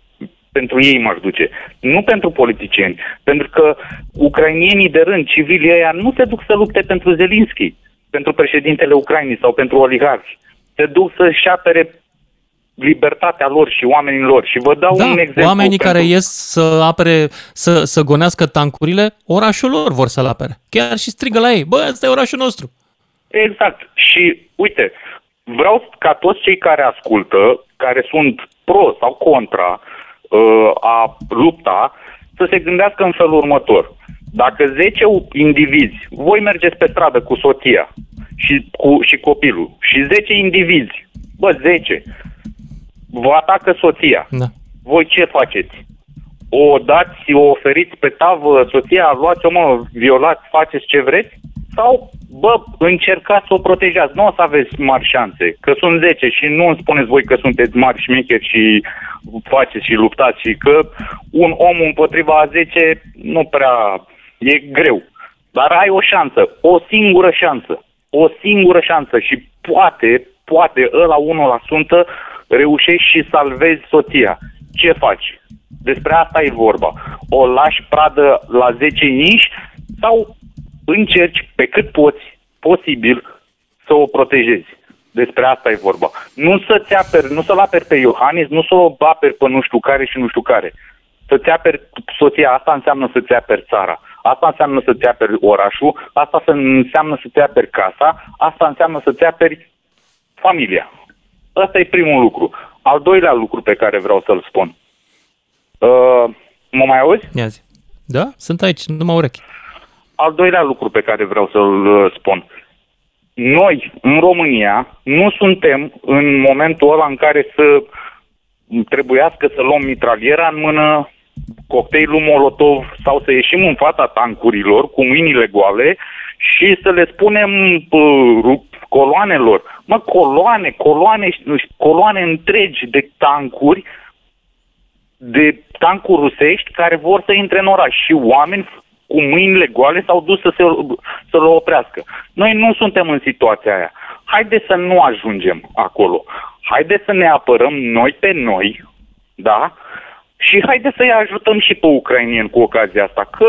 pentru ei m-aș duce. Nu pentru politicieni. Pentru că ucrainienii de rând, civilii ăia, nu se duc să lupte pentru Zelinski, pentru președintele Ucrainei sau pentru oligarhi. Se duc să-și apere libertatea lor și oamenilor. Și vă dau da, un exemplu. oamenii pentru... care ies să apere, să, să gonească tancurile, orașul lor vor să-l apere. Chiar și strigă la ei, bă, ăsta e orașul nostru. Exact. Și uite, vreau ca toți cei care ascultă, care sunt pro sau contra uh, a lupta, să se gândească în felul următor. Dacă 10 indivizi, voi mergeți pe stradă cu soția și, cu, și copilul, și 10 indivizi, bă, 10, vă atacă soția, da. voi ce faceți? O dați, o oferiți pe tavă soția, luați-o, mă, violați, faceți ce vreți? Sau bă, încercați să o protejați, nu o să aveți mari șanse, că sunt 10 și nu îmi spuneți voi că sunteți mari șmecheri și faceți și luptați și că un om împotriva a 10 nu prea e greu. Dar ai o șansă, o singură șansă, o singură șansă și poate, poate ăla 1% reușești și salvezi soția. Ce faci? Despre asta e vorba. O lași pradă la 10 inși sau încerci pe cât poți, posibil, să o protejezi. Despre asta e vorba. Nu să-ți aperi, nu să-l aperi pe Iohannis, nu să o aperi pe nu știu care și nu știu care. Să-ți aperi soția, asta înseamnă să-ți aperi țara. asta înseamnă să-ți aperi orașul, asta înseamnă să-ți aperi casa, asta înseamnă să-ți aperi familia. Ăsta e primul lucru. Al doilea lucru pe care vreau să-l spun. Uh, mă mai auzi? Ia zi. Da, sunt aici, nu mă urechi. Al doilea lucru pe care vreau să-l uh, spun. Noi, în România, nu suntem în momentul ăla în care să trebuiască să luăm mitraliera în mână, cocktailul Molotov sau să ieșim în fața tancurilor cu mâinile goale și să le spunem uh, coloanelor, mă, coloane, coloane, coloane întregi de tancuri, de tancuri rusești care vor să intre în oraș și oameni cu mâinile goale s-au dus să, se, să le oprească. Noi nu suntem în situația aia. Haideți să nu ajungem acolo. Haideți să ne apărăm noi pe noi, da? Și haideți să-i ajutăm și pe ucrainieni cu ocazia asta, că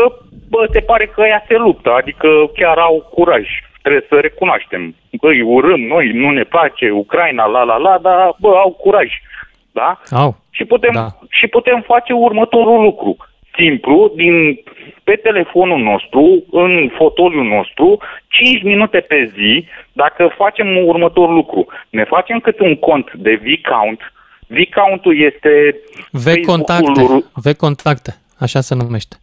bă, se pare că ea se luptă, adică chiar au curaj. Trebuie să recunoaștem. Îi urâm noi, nu ne place Ucraina, la la la, dar bă, au curaj. Da? Au. Și putem, da. și putem face următorul lucru simplu, din, pe telefonul nostru, în fotoliul nostru, 5 minute pe zi, dacă facem următorul lucru. Ne facem câte un cont de V-Count. V-Count-ul este... V-Contacte. V-Contacte, așa se numește.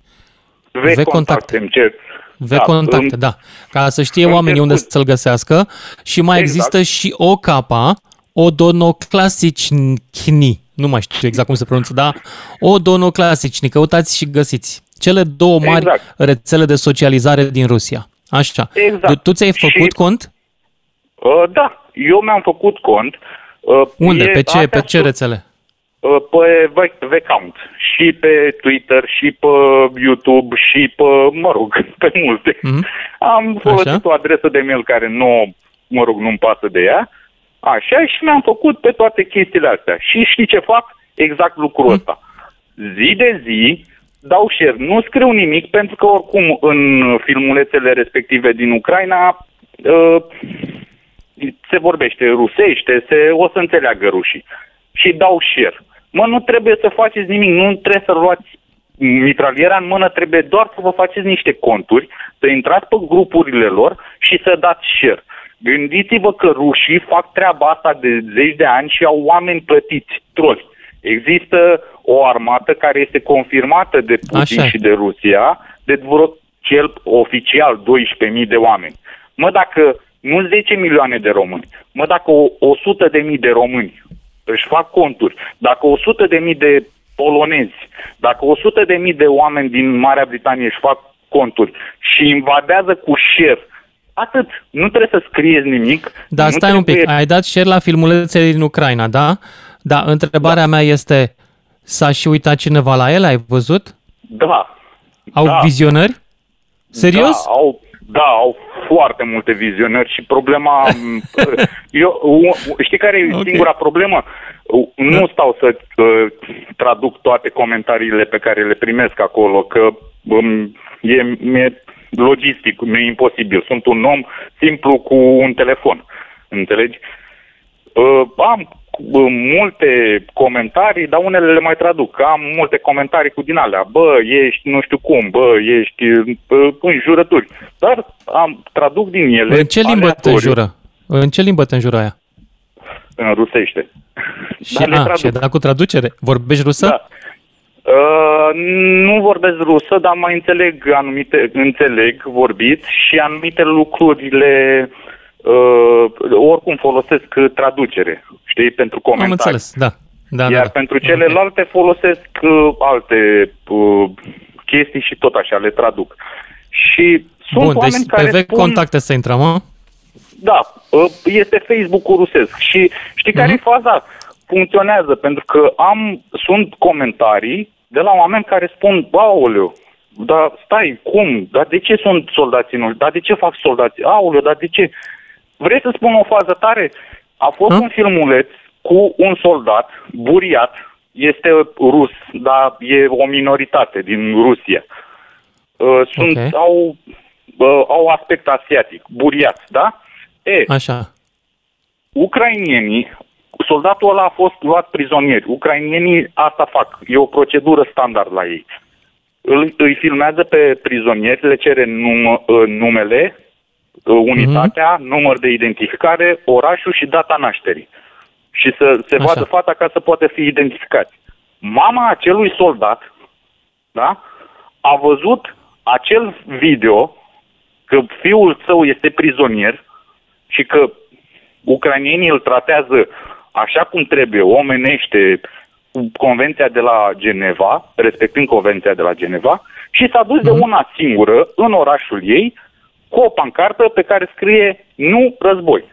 V-Contacte, îmi cer. V-Contacte, da, da. Ca să știe oamenii unde să-l găsească. Și mai exact. există și o capa, odonoclasicni nu mai știu exact cum se pronunță, dar o dono clasici, căutați și găsiți. Cele două mari exact. rețele de socializare din Rusia. Așa. Exact. Tu ți-ai făcut și, cont? Uh, da, eu mi-am făcut cont. Uh, Unde? Pe ce, pe ce rețele? Uh, pe V-Count. Și pe Twitter, și pe YouTube, și pe, mă rog, *laughs* pe multe. Mm-hmm. Am folosit Așa? o adresă de mail care nu, mă rog, nu-mi pasă de ea. Uh, Așa și mi-am făcut pe toate chestiile astea. Și știi ce fac? Exact lucrul mm. ăsta. Zi de zi dau share. Nu scriu nimic pentru că oricum în filmulețele respective din Ucraina uh, se vorbește rusește, se, o să înțeleagă rușii. Și dau share. Mă, nu trebuie să faceți nimic, nu trebuie să luați mitraliera în mână, trebuie doar să vă faceți niște conturi, să intrați pe grupurile lor și să dați share. Gândiți-vă că rușii fac treaba asta de zeci de ani și au oameni plătiți, troli. Există o armată care este confirmată de Putin Așa. și de Rusia, de vreo cel oficial 12.000 de oameni. Mă, dacă nu 10 milioane de români, mă, dacă 100 de mii de români își fac conturi, dacă 100 de mii de polonezi, dacă 100 de mii de oameni din Marea Britanie își fac conturi și invadează cu șer Atât. Nu trebuie să scrieți nimic. Da, stai trebuie... un pic. Ai dat share la filmulețe din Ucraina, da? Da, întrebarea da. mea este, s-a și uitat cineva la ele? Ai văzut? Da. Au da. vizionări? Serios? Da, au, da, au foarte multe vizionări și problema... *laughs* eu, știi care e okay. singura problemă? Nu da. stau să uh, traduc toate comentariile pe care le primesc acolo, că um, e, mi-e logistic, nu e imposibil. Sunt un om simplu cu un telefon. Înțelegi? Uh, am uh, multe comentarii, dar unele le mai traduc. Am multe comentarii cu din alea. Bă, ești nu știu cum, bă, ești uh, înjurături. Dar am traduc din ele. În ce limbă te înjură? În ce limbă te înjură aia? În rusește. Și, a, și da cu traducere? Vorbești rusă? Da. Uh, nu vorbesc rusă, dar mai înțeleg anumite, înțeleg vorbit și anumite lucrurile uh, oricum folosesc traducere, știi, pentru comentarii. Am înțeles, da. da Iar da, da. pentru celelalte okay. folosesc uh, alte uh, chestii și tot așa le traduc. Și sunt Bun, oameni deci care pe spun... contacte să intrăm, mă? Da, uh, este Facebook-ul rusesc și știi uh-huh. care e mhm. faza? Funcționează pentru că am, sunt comentarii de la oameni care spun, aoleu, dar stai, cum? Dar de ce sunt soldații noștri? Dar de ce fac soldații? Aoleu, dar de ce? Vrei să spun o fază tare? A fost ha? un filmuleț cu un soldat buriat, este rus, dar e o minoritate din Rusia. Uh, sunt, okay. au, uh, au aspect asiatic, buriat, da? E, Așa. Ucrainienii soldatul ăla a fost luat prizonier. Ucrainienii asta fac. E o procedură standard la ei. îl, îi filmează pe prizonieri, le cere num, uh, numele, uh, unitatea, mm-hmm. număr de identificare, orașul și data nașterii. Și să se Așa. vadă fata ca să poată fi identificați. Mama acelui soldat, da, a văzut acel video că fiul său este prizonier și că ucrainienii îl tratează așa cum trebuie, omenește, Convenția de la Geneva, respectând Convenția de la Geneva, și s-a dus mm-hmm. de mhm. una singură în orașul ei cu o pancartă pe care scrie nu război.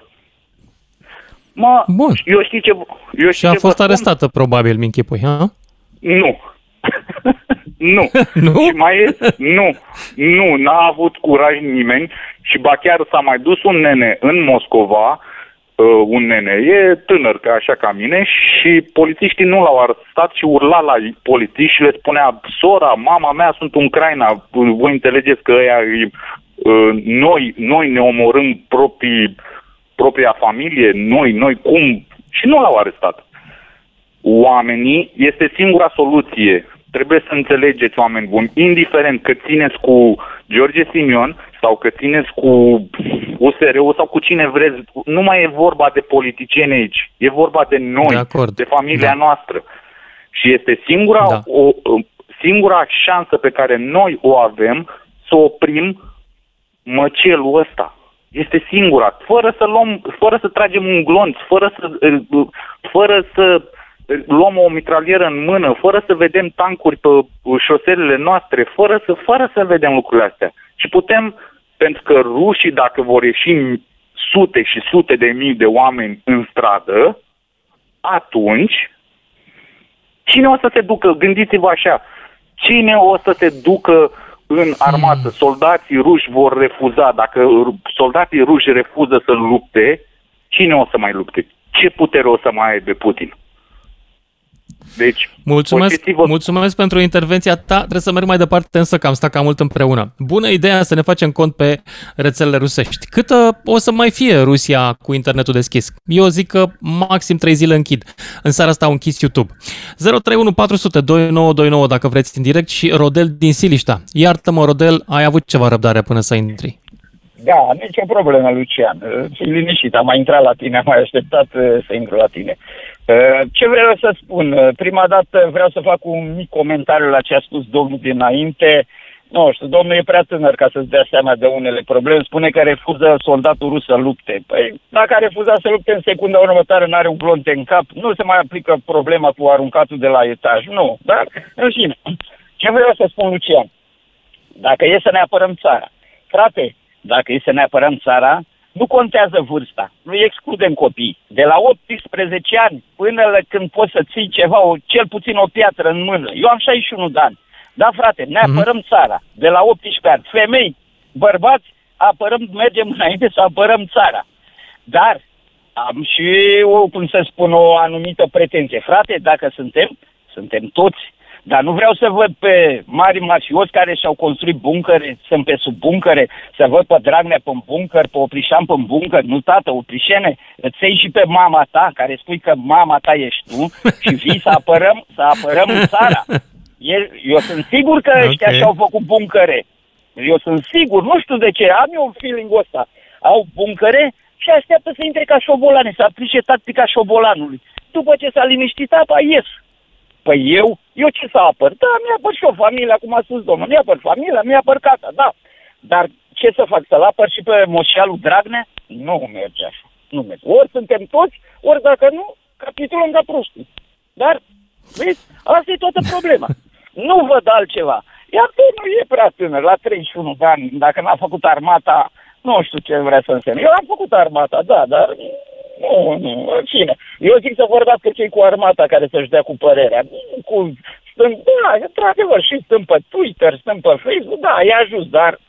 Mă, Bun. Eu știu ce... Eu știu și a fost arestată, probabil, mi închipui, ha? Nu. *laughs* nu. *laughs* nu? Și mai e, nu. Nu, n-a avut curaj nimeni și ba chiar s-a mai dus un nene în Moscova uh, un nene, e tânăr ca așa ca mine și polițiștii nu l-au arestat și urla la polițiști și le spunea sora, mama mea sunt în Ucraina, voi înțelegeți că ăia, uh, noi, noi ne omorâm proprii, propria familie, noi, noi cum? Și nu l-au arestat. Oamenii este singura soluție. Trebuie să înțelegeți, oameni buni, indiferent că țineți cu George Simion sau că țineți cu USR-ul sau cu cine vreți, nu mai e vorba de politicieni aici, e vorba de noi, de, acord. de familia da. noastră. Și este singura, da. o, singura șansă pe care noi o avem să oprim măcelul ăsta. Este singura, fără să luăm, fără să tragem un glonț, fără să, fără să luăm o mitralieră în mână, fără să vedem tancuri pe șoselele noastre, fără să, fără să vedem lucrurile astea. Și putem pentru că rușii, dacă vor ieși sute și sute de mii de oameni în stradă, atunci cine o să se ducă? Gândiți-vă așa, cine o să se ducă în armată? Hmm. Soldații ruși vor refuza. Dacă soldații ruși refuză să lupte, cine o să mai lupte? Ce putere o să mai aibă Putin? Deci, mulțumesc, mulțumesc pentru intervenția ta. Trebuie să merg mai departe, însă că am stat cam mult împreună. Bună ideea să ne facem cont pe rețelele rusești. Câtă o să mai fie Rusia cu internetul deschis? Eu zic că maxim 3 zile închid. În seara asta au închis YouTube. 031 400 2929 dacă vreți în direct și Rodel din Silișta. Iartă-mă, Rodel, ai avut ceva răbdare până să intri. Da, nicio problemă, Lucian. Fii liniștit, am mai intrat la tine, am mai așteptat uh, să intru la tine. Uh, ce vreau să spun? Uh, prima dată vreau să fac un mic comentariu la ce a spus domnul dinainte. Nu știu, domnul e prea tânăr ca să-ți dea seama de unele probleme. Spune că refuză soldatul rus să lupte. Păi, dacă a refuzat să lupte în secunda următoare, nu are un glonte în cap, nu se mai aplică problema cu aruncatul de la etaj. Nu, dar, în fine, ce vreau să spun, Lucian? Dacă e să ne apărăm țara, frate, dacă e să ne apărăm țara, nu contează vârsta, nu excludem copii. De la 18 ani până la când poți să ții ceva, o, cel puțin o piatră în mână. Eu am 61 de ani. Da, frate, ne mhm. apărăm mm-hmm. țara. De la 18 ani. Femei, bărbați, apărăm, mergem înainte să apărăm țara. Dar am și, o, cum să spun, o anumită pretenție. Frate, dacă suntem, suntem toți dar nu vreau să văd pe mari mafioți care și-au construit buncăre, sunt pe sub buncăre, să văd pe Dragnea pe buncăr, pe Oprișan pe buncăr. Nu, tată, Oprișene, îți iei și pe mama ta, care spui că mama ta ești tu și vii să apărăm, să apărăm țara. Eu sunt sigur că okay. ăștia și-au făcut buncăre. Eu sunt sigur, nu știu de ce, am eu feeling-ul ăsta. Au buncăre și așteaptă să intre ca șobolane, să aplice tactica șobolanului. După ce s-a liniștit apa, ies. Păi eu, eu ce să apăr? Da, mi-apăr și o familie, cum a spus domnul, mi-apăr familia, mi-apăr casa, da. Dar ce să fac, să-l apăr și pe moșialul Dragnea? Nu merge așa, nu merge. Ori suntem toți, ori dacă nu, capitulăm ca prostii. Dar, vezi, asta e toată problema. *laughs* nu văd altceva. Iar nu e prea tânăr, la 31 de ani, dacă n-a făcut armata, nu știu ce vrea să însemne. Eu am făcut armata, da, dar nu, *laughs* nu, în fine. Eu zic să vorbească cei cu armata care să-și dea cu părerea. Cu, stând, da, într-adevăr, și stăm pe Twitter, stăm pe Facebook, da, e ajuns, dar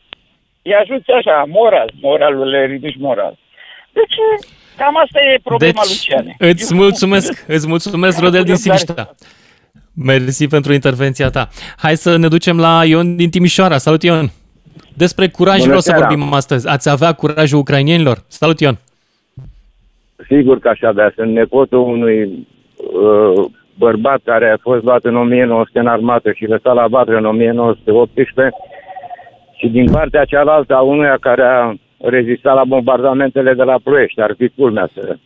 e ajuns așa, moral, moralul le ridici moral. Deci, cam asta e problema deci, Luciane. Îți mulțumesc, îți mulțumesc, Rodel din Siliștea. Mersi pentru intervenția ta. Hai să ne ducem la Ion din Timișoara. Salut, Ion! Despre curaj Bună vreau seara. să vorbim astăzi. Ați avea curajul ucrainienilor? Salut, Ion! Sigur că așa, dar sunt nepotul unui uh, bărbat care a fost luat în 1900 în armată și lăsat la vatră în 1918 și din partea cealaltă a unuia care a rezistat la bombardamentele de la Ploiești. Ar fi culmea să...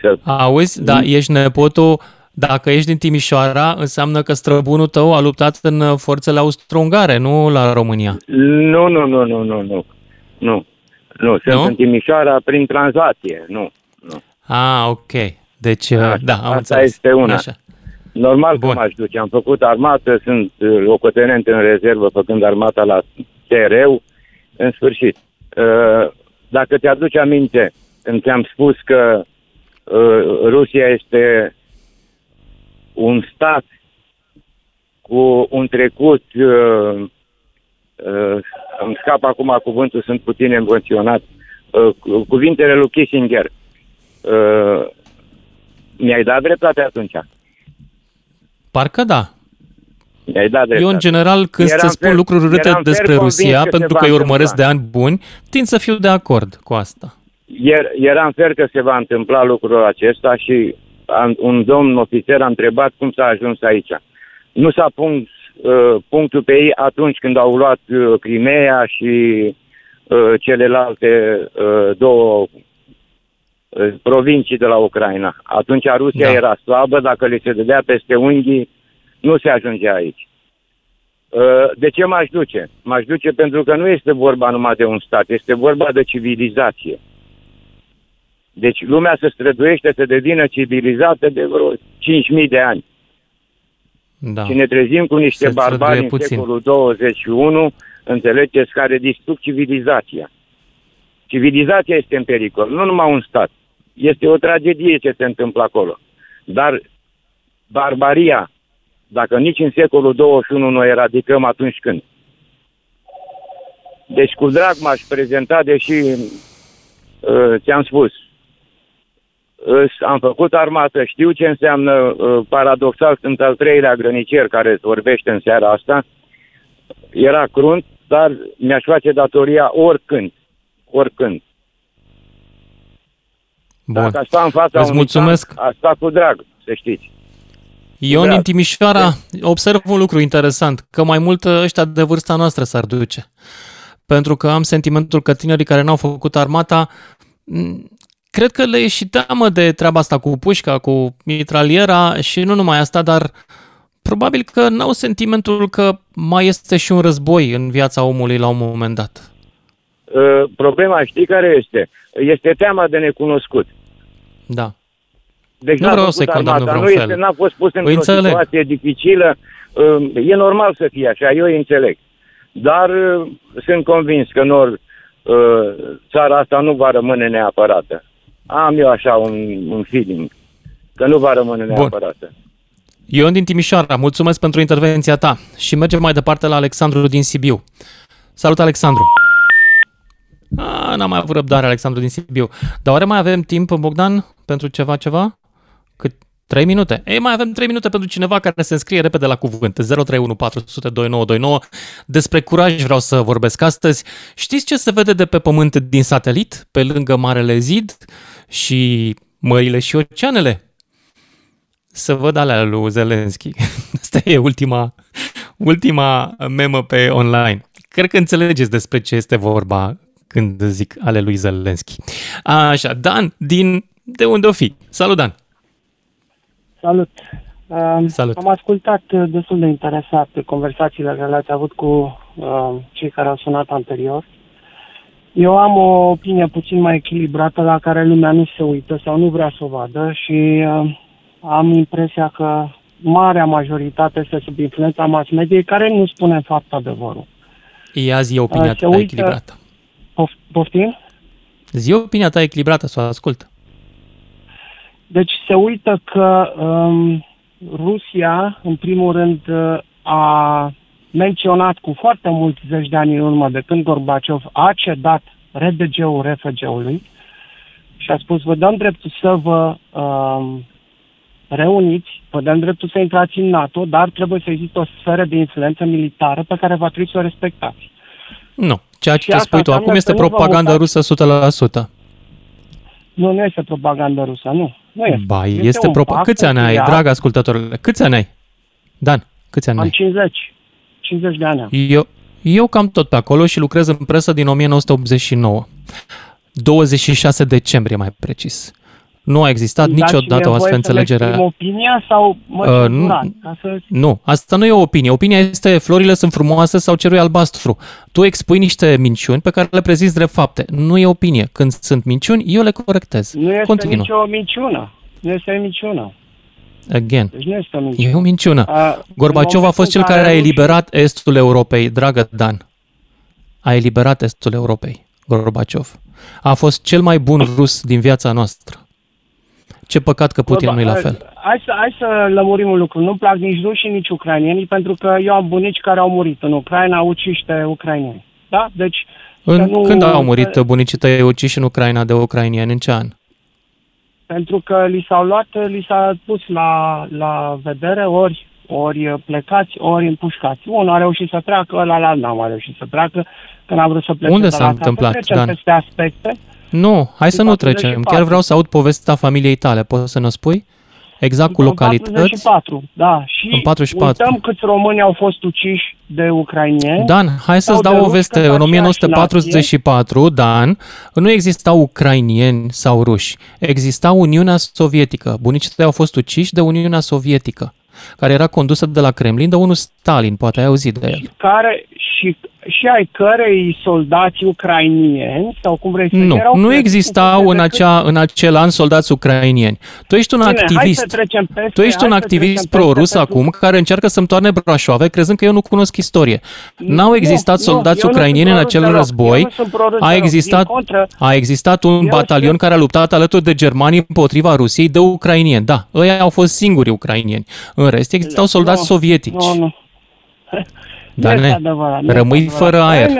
să... Auzi, da, ești nepotul dacă ești din Timișoara, înseamnă că străbunul tău a luptat în forțele austro-ungare, nu la România. Nu, nu, nu, nu, nu, nu. Nu. Nu, sunt nu? în Timișoara prin tranzacție, nu. Nu. Ah, ok. Deci, Așa, da, am Asta înțeles. este una. Așa. Normal Bun. că m-aș duce. Am făcut armată, sunt uh, locotenent în rezervă făcând armata la TRU. În sfârșit, uh, dacă te-aduci aminte, când ți-am spus că uh, Rusia este un stat cu un trecut, uh, uh, îmi scap acum cuvântul, sunt puțin emoționat, uh, cuvintele lui Kissinger, uh, mi-ai dat dreptate atunci. Parcă da. Mi-ai dat dreptate. Eu, în general, când eram se spun fer, lucruri urâte despre Rusia, pentru că îi urmăresc de ani buni, tind să fiu de acord cu asta. Ier, eram fer că se va întâmpla lucrul acesta și un domn ofițer a întrebat cum s-a ajuns aici. Nu s-a pus uh, punctul pe ei atunci când au luat uh, Crimea și uh, celelalte uh, două uh, provincii de la Ucraina. Atunci Rusia da. era slabă, dacă le se dădea peste unghii, nu se ajungea aici. Uh, de ce m-aș duce? M-aș duce pentru că nu este vorba numai de un stat, este vorba de civilizație. Deci lumea se străduiește să devină civilizată de vreo 5.000 de ani. Da. Și ne trezim cu niște se barbari în puțin. secolul 21, înțelegeți, care distrug civilizația. Civilizația este în pericol, nu numai un stat. Este o tragedie ce se întâmplă acolo. Dar barbaria, dacă nici în secolul 21 nu eradicăm, atunci când? Deci cu drag m-aș prezenta, deși uh, ți-am spus, am făcut armată, știu ce înseamnă, uh, paradoxal, sunt al treilea grănicier care vorbește în seara asta. Era crunt, dar mi-aș face datoria oricând. Oricând. Bun. Dacă sta în fața Îți mulțumesc. Tank, asta cu drag, să știți. Ion din Timișoara, observ un lucru interesant, că mai mult ăștia de vârsta noastră s-ar duce. Pentru că am sentimentul că tinerii care n-au făcut armata cred că le e și teamă de treaba asta cu pușca, cu mitraliera și nu numai asta, dar probabil că n-au sentimentul că mai este și un război în viața omului la un moment dat. Uh, problema știi care este? Este teama de necunoscut. Da. Deci nu vreau să-i condamn în nu fel. Este, n-a fost pus într-o situație dificilă. Uh, e normal să fie așa, eu îi înțeleg. Dar uh, sunt convins că nor, țara asta nu va rămâne neapărată. Am eu așa un, un feeling că nu va rămâne neapărat. Bun. Ion din Timișoara, mulțumesc pentru intervenția ta și mergem mai departe la Alexandru din Sibiu. Salut, Alexandru! A, n-am mai avut răbdare, Alexandru din Sibiu. Dar oare mai avem timp, Bogdan, pentru ceva, ceva? Cât? 3 minute. Ei, mai avem 3 minute pentru cineva care se înscrie repede la cuvânt. 031 Despre curaj vreau să vorbesc astăzi. Știți ce se vede de pe pământ din satelit, pe lângă Marele Zid? și mările și oceanele. Să văd alea lui Zelenski. *laughs* Asta e ultima, ultima memă pe online. Cred că înțelegeți despre ce este vorba când zic ale lui Zelenski. Așa, Dan, din de unde o fi? Salut, Dan! Salut! Salut. Am ascultat uh, destul de interesat conversațiile care le-ați avut cu uh, cei care au sunat anterior. Eu am o opinie puțin mai echilibrată la care lumea nu se uită sau nu vrea să o vadă și uh, am impresia că marea majoritate este sub influența mass media care nu spune în fapt adevărul. Ia zi opinia uh, ta uită... echilibrată. Pof- poftim? Zi opinia ta echilibrată, să o ascult. Deci se uită că um, Rusia, în primul rând, uh, a menționat cu foarte mulți zeci de ani în urmă de când Gorbaciov a cedat RDG-ul RFG-ului și a spus vă dăm dreptul să vă uh, reuniți, vă dăm dreptul să intrați în NATO, dar trebuie să existe o sferă de influență militară pe care va trebui să o respectați. Nu. Ceea ce te spui tu acum este propaganda rusă 100%. Nu, nu este propaganda rusă, nu. Nu este. Ba, este, este propo- Câți ani ai, drag ascultătorule? Câți ani ai? Dan, câți ani Am ai? 50. 50 de ani am. Eu, eu cam tot pe acolo și lucrez în presă din 1989. 26 decembrie, mai precis. Nu a existat Dați-mi niciodată o voie astfel să le înțelegere. exprim opinia sau mă Uh, uh, nu- ca să... Nu, asta nu e o opinie. Opinia este florile sunt frumoase sau cerul e albastru. Tu expui niște minciuni pe care le prezinți drept fapte. Nu e opinie. Când sunt minciuni, eu le corectez. Nu este Continuă. nicio minciună. Nu este minciună. Again. Deci nu este o minciună. E o minciună. A, Gorbaciov în a fost cel momentul care a în care eliberat estul Europei, dragă Dan. A eliberat estul Europei, Gorbaciov. A fost cel mai bun rus din viața noastră. Ce păcat că Putin nu e la fel. Hai să, hai să lămurim un lucru. Nu-mi plac nici rușii, nici ucrainienii, pentru că eu am bunici care au murit în Ucraina, uciște ucrainieni. Da? Deci, să În, nu, când au murit bunicii tăi uciși în Ucraina de ucrainieni? În ce an? Pentru că li s-au luat, li s-a pus la, la vedere ori ori plecați, ori împușcați. Unul a reușit să treacă, ăla n-a mai reușit să treacă, când a vrut să plece Unde de s-a la casă. întâmplat, Trecem Dan? peste aspecte. Nu, hai să În nu trecem. 44. Chiar vreau să aud povestea familiei tale. Poți să ne spui? Exact cu În localități? 44, da. Și În 44. uităm câți români au fost uciși de ucrainieni. Dan, hai să-ți sau de dau o ruși, veste. că În aceeași 1944, Dan, nu existau ucrainieni sau ruși. Exista Uniunea Sovietică. Bunicii tăi au fost uciși de Uniunea Sovietică, care era condusă de la Kremlin de unul Stalin. Poate ai auzit de el. care și, și ai cărei soldați ucrainieni sau cum vrei să Nu, erau nu crescuți existau de în, cât- acea, în acel an soldați ucrainieni. Tu ești un Bine, hai activist. să trecem peste, tu ești hai un să activist trecem peste pro-rus pentru- acum care încearcă să-mi toarne brașoave crezând că eu nu cunosc istorie. N-au Nu, existat nu, soldați eu nu ucrainieni sunt în pro-rus acel deloc. război. Eu nu sunt pro-rus A deloc. existat, Din contră, a existat un eu batalion știu- care a luptat alături de germanii împotriva Rusiei de ucrainieni. Da, ăia au fost singuri ucrainieni. În rest existau soldați Nu, sovietici. Nu, nu. Dar Nu ne, este adevărat, nu rămâi este adevărat. fără aer. În,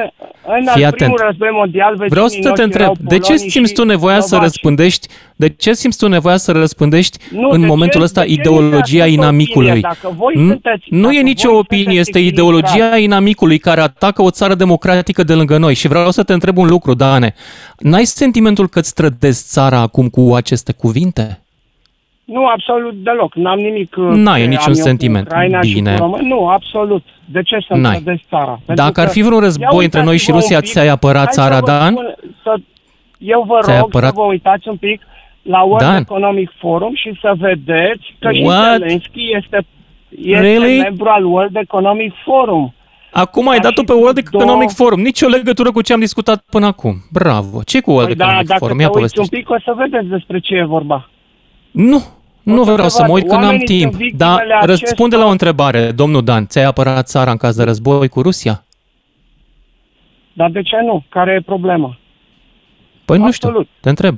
în Fii al atent. primul război mondial, Vreau să vecinii te noștri întreb, erau de ce polonii simți și tu nevoia să slovaci. răspândești, de ce simți tu nevoia să răspândești Nu, în de momentul ce- ăsta de ce ideologia este inamicului? opinia? Dacă voi Nu- sunteți- nu dacă e nicio voi opinie, sunteți este echilibrați. ideologia inamicului care atacă o țară democratică de lângă noi. Și vreau să te întreb un lucru, Dane. N-ai sentimentul că îți trădezi țara acum cu aceste cuvinte? Nu, absolut deloc. N-am nimic uh, N-ai ce niciun am eu cu sentiment. Ucraina și Bine. cu români. Nu, absolut. De ce să-mi N-ai. trădesc țara? Pentru Dacă ar că- fi vreun război Ia între noi și uitați-vă un Rusia, pic. ți-ai apărat Hai să țara, vă Dan? spun- să, eu vă Ți-ai rog apărat- să vă uitați un pic la World Dan. Economic Forum și să vedeți că și What? Zelensky este, este Really? membru al World Economic Forum. Acum ai dat-o pe World Economic Forum. Nici o legătură cu ce am discutat până acum. Bravo. ce cu World Păi da, Economic dacă Forum? te Ia uiți un povestește. pic, o să vedeți despre ce e vorba. Nu, nu să vreau te să mă văd. uit că n-am Oamenii timp. sunt victimele Dar acestor- răspunde la o întrebare, domnul Dan. Ți-ai apărat țara în caz de război cu Rusia? Dar de ce nu? Care e problema? Păi nu știu, te întreb.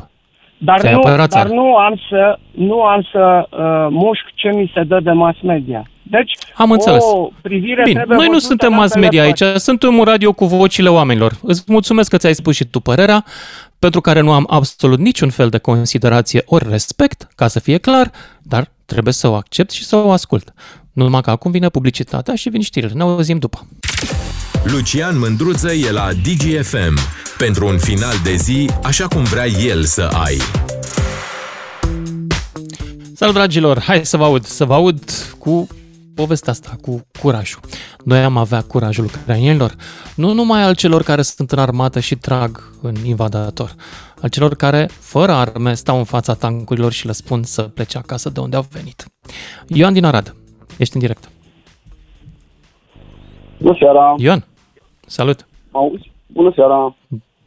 Dar, Ți-ai nu, apărat dar țara. nu am să, nu am să uh, mușc ce mi se dă de mass media. Deci, Am înțeles. o privire Bine, trebuie noi nu văzută suntem în mass ambele media părți. aici, suntem un radio cu vocile oamenilor. Îți mulțumesc că ți-ai spus și tu părerea, pentru care nu am absolut niciun fel de considerație ori respect, ca să fie clar, dar trebuie să o accept și să o ascult. Nu numai că acum vine publicitatea și vin știrile. Ne auzim după. Lucian Mândruță e la DGFM pentru un final de zi așa cum vrea el să ai. Salut, dragilor! Hai să vă aud, să vă aud cu povestea asta, cu curajul. Noi am avea curajul ucrainienilor, nu numai al celor care sunt în armată și trag în invadator, al celor care, fără arme, stau în fața tancurilor și le spun să plece acasă de unde au venit. Ioan din Arad, ești în direct. Bună seara! Ioan, salut! Mă auzi? Bună seara!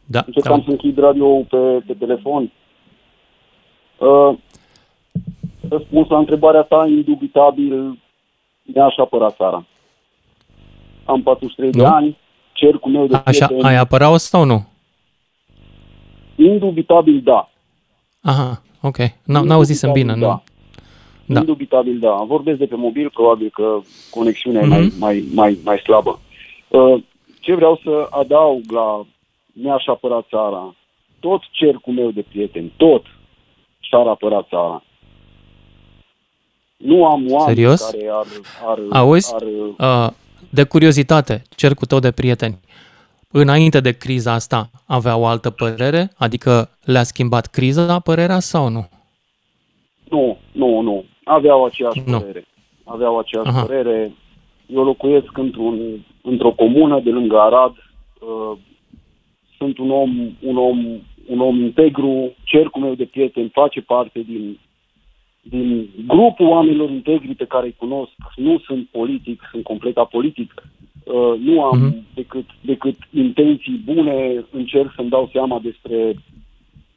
Da, Încercam să închid radio pe, pe telefon. Uh, răspuns la întrebarea ta, indubitabil, mi-aș apăra țara. Am 43 de Nu? ani, cercul meu de Așa, prieteni, ai apărat-o sau nu? indubitabil da. Aha, ok. N- N-auzisem bine, nu? Da. Indubitabil da. Vorbesc de pe mobil, probabil că conexionea e Mhm. mai, mai, mai, mai slabă. Uh, ce vreau să adaug la mi-aș apăra țara, tot cercul meu de prieteni, tot și-ar apăra țara. Nu am oameni Serios? care ar... ar Auzi? Ar, Uh, de curiozitate, cercul tău de prieteni, înainte de criza asta, avea o altă părere? Adică le-a schimbat criza părerea sau nu? Nu, nu, nu. Aveau aceeași Nu. părere. Aveau aceeași Aha. părere. Eu locuiesc într-un, într-o comună de lângă Arad. Uh, sunt un om, un om, un om integru. Cercul meu de prieteni face parte din, din grupul oamenilor integri pe care îi cunosc. Nu sunt politic, sunt complet apolitic. Uh, nu am Mhm. decât, decât intenții bune. Încerc să-mi dau seama despre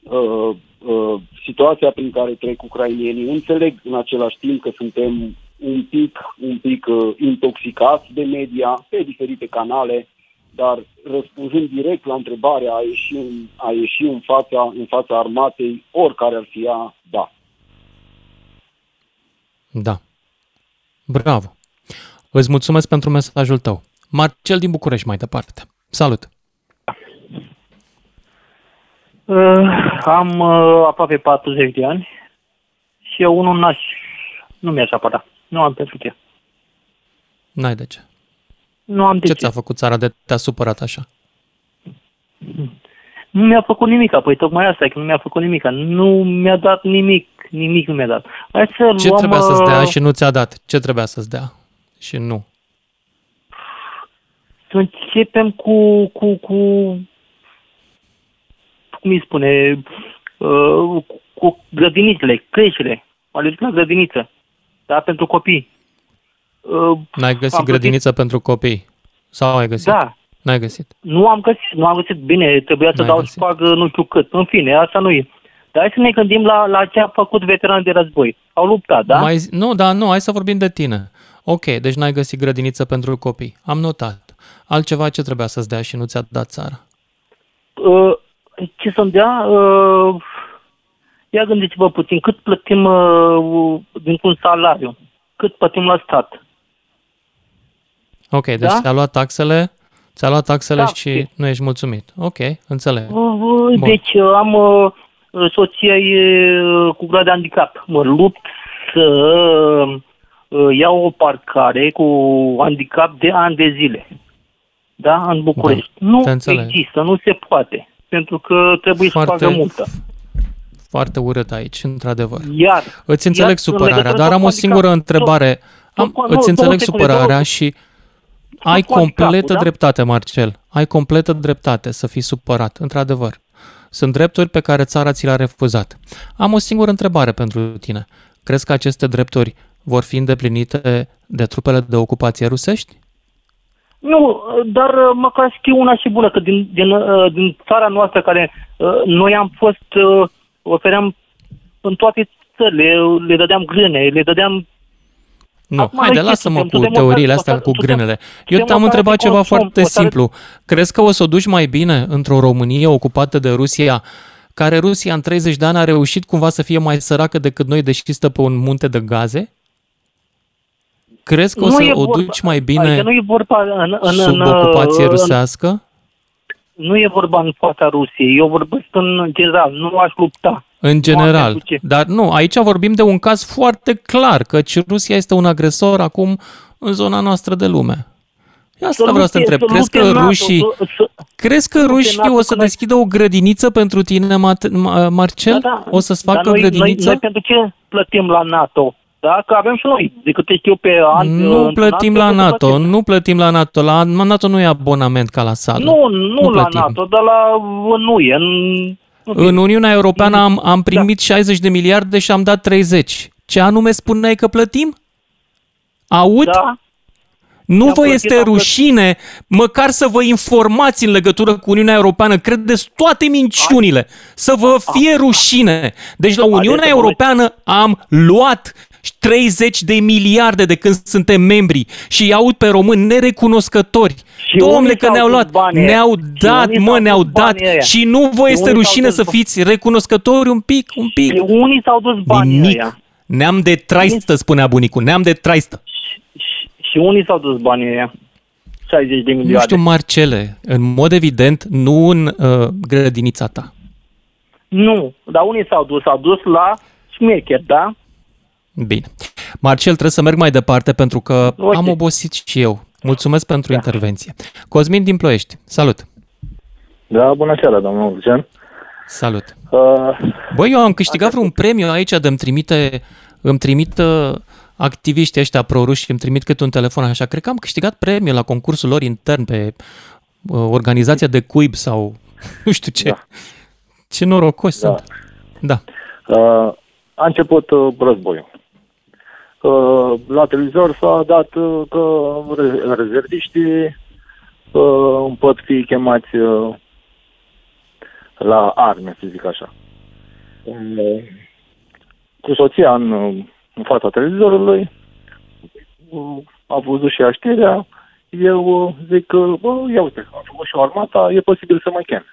uh, uh, situația prin care trec ucrainienii. Înțeleg în același timp că suntem un pic, un pic uh, intoxicați de media pe diferite canale, dar răspunzând direct la întrebarea a ieși în, a ieși în, fața, în fața armatei, oricare ar fi ea, da. Da. Bravo. Îți mulțumesc pentru mesajul tău. Marcel din București mai departe. Salut! Uh, am uh, aproape 40 de ani și eu unul n-aș, nu mi-aș apăra. Nu am pentru ce. N-ai de ce. Nu am de ce ce. ți-a făcut țara de te-a supărat așa? Nu mi-a făcut nimic, păi tocmai asta e că nu mi-a făcut nimic. Nu mi-a dat nimic, nimic nu mi-a dat. Hai să Ce luăm, trebuia să-ți dea uh, și nu ți-a dat? Ce trebuia să-ți dea și nu? Să începem cu, cu, cu cum îi spune, uh, cu- cu grădinițele, creșele. Am alergit la grădiniță, da, pentru copii. Uh, N-ai găsit am grădiniță pentru copii? Sau ai găsit? Da. N-ai găsit. Nu am găsit, nu am găsit bine, trebuia să N-ai dau găsit. șpagă nu știu cât. În fine, asta nu e. Dar hai să ne gândim la, la ce a făcut veteran de război. Au luptat, da? Mai, zi- nu, dar nu, hai să vorbim de tine. Ok, deci n-ai găsit grădiniță pentru copii. Am notat. Altceva ce trebuia să-ți dea și nu ți-a dat țara? Uh, ce să-mi dea? Uh, ia gândiți-vă puțin, cât plătim uh, dintr-un salariu? Cât plătim la stat? Ok, deci Da? ți-a luat taxele, ți-a luat taxele Da, și nu ești mulțumit. Ok, înțeleg. Uh, Bun. Deci uh, am uh, soția e uh, cu grad de handicap. Mă lupt să uh, iau o parcare cu handicap de ani de zile. Da? În București. nu te înțeleg. există, nu se poate. Pentru că trebuie să Foarte- facă multă. Foarte urât aici, într-adevăr. Iar, Îți înțeleg iar, în supărarea, legătură dar cu am o handicap, singură întrebare. nu, Am, nu, îți două înțeleg secunde, supărarea două- și ai cu handicapul, completă da? dreptate, Marcel. Ai completă dreptate să fii supărat, într-adevăr. Sunt drepturi pe care țara ți le-a refuzat. Am o singură întrebare pentru tine. Crezi că aceste drepturi vor fi îndeplinite de trupele de ocupație rusești? Nu, dar uh, măcar știu una și bună, că din, din, uh, din țara noastră care uh, noi am fost, uh, ofeream în toate țările, le dădeam grâne, le dădeam Nu, Acum haide, noi ce lasă-mă suntem? cu Suntem teoriile o astea țară- cu suntem- grânele. Eu suntem te-am o țară întrebat de ceva consum, foarte o țară- simplu. Crezi că o să o duci mai bine într-o Românie ocupată de Rusia, care Rusia în 30 de ani a reușit cumva să fie mai săracă decât noi, deși stă pe un munte de gaze? Crezi că o Nu să e o vorba- duci mai Adică bine nu e vorba în, în, sub în, ocupație în- rusească? Nu e vorba în fața Rusiei, eu vorbesc în general, nu aș lupta. În general. pentru ce. Dar nu, aici vorbim de un caz foarte clar, căci Rusia este un agresor acum în zona noastră de lume. Asta Să vreau să te lupte- întreb. să Crezi că lupte NATO, rușii, să- să- crezi că lupte rușii NATO o să că noi- deschidă o grădiniță pentru tine, Mat- Ma- Marcel? Da, da. O să-ți Dar facă noi, noi, grădiniță? noi pentru ce plătim la NATO? Da? Că avem și noi. De câte știu pe an. Nu într-un plătim an, la trebuie să NATO, plătim. nu plătim la NATO. La NATO nu e abonament ca la sală. Nu, nu, Nu la plătim. NATO, dar la nu e. În, În Uniunea Europeană am, am primit 60 de miliarde și am dat 30. Ce anume spuneai că plătim? Aud? Da. Nu I-am vă plătit, este am plătit. rușine măcar să vă informați în legătură cu Uniunea Europeană. Credeți toate minciunile. Să vă fie rușine. Deci la Uniunea Europeană am luat 30 de miliarde de când suntem membri și îi aud pe români nerecunoscători. Și Domnule unii că s-au ne-au dus luat, banii ăia. ne-au Și dat, unii mă, s-au ne-au dus dat banii ăia. și nu vă Și este unii s-au rușine dus să ba- fiți recunoscători un pic, un pic. Și unii s-au dus banii Nimic. ăia. Neam de traistă, spunea bunicul, neam de traistă. Și unii s-au dus banii ăia. 60 de Nu miliarde. știu, Marcele, în mod evident, nu în uh, grădinița ta. Nu, dar unii s-au dus, s-au dus la șmecher, da? Bine. Marcel, trebuie să merg mai departe pentru că Ok. am obosit și eu. Mulțumesc pentru intervenție. Cosmin din Ploiești, salut! Da, bună seara, domnul Lucian. Salut! Uh, Băi, eu am câștigat vreun premiu aici de îmi trimite, îmi trimit uh, activiștii ăștia proruși, îmi trimit câte un telefon așa. Cred că am câștigat premiu la concursul lor intern pe uh, organizația de cuib sau *laughs* nu știu ce. Da. Ce norocos da. sunt. Da. Uh, a început uh, războiul. Uh, la televizor s-a dat uh, că rezerviștii uh, pot fi chemați uh, la arme, să zic așa. Uh, cu soția în, în fața televizorului, uh, a văzut și așterea, eu uh, zic că, bă, ia uite, am făcut și o armata, e posibil să mă chem.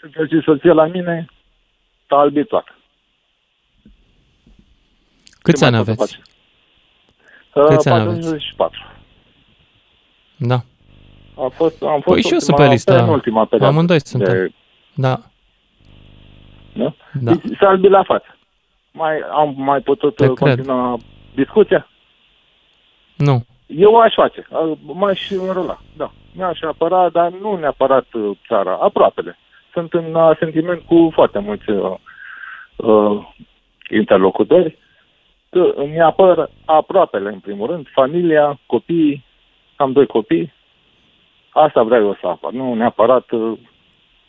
Să merge soția la mine, s-a albit toată. Câți ani aveți? Câți ani aveți? 44. Da. A fost, am fost păi și eu sunt pe lista. În ultima perioadă. Amândoi suntem. De... Da. Da? da. S-a albit la față. Mai, am mai putut Te continua cred. discuția? Nu. Eu aș face. M-aș înrola, da. Mi-aș apăra, dar nu neapărat uh, țara, aproapele. Sunt în sentiment cu foarte mulți uh, uh, interlocutori că îmi apăr aproapele, în primul rând, familia, copiii, am doi copii, asta vreau eu să apăr, nu neapărat uh,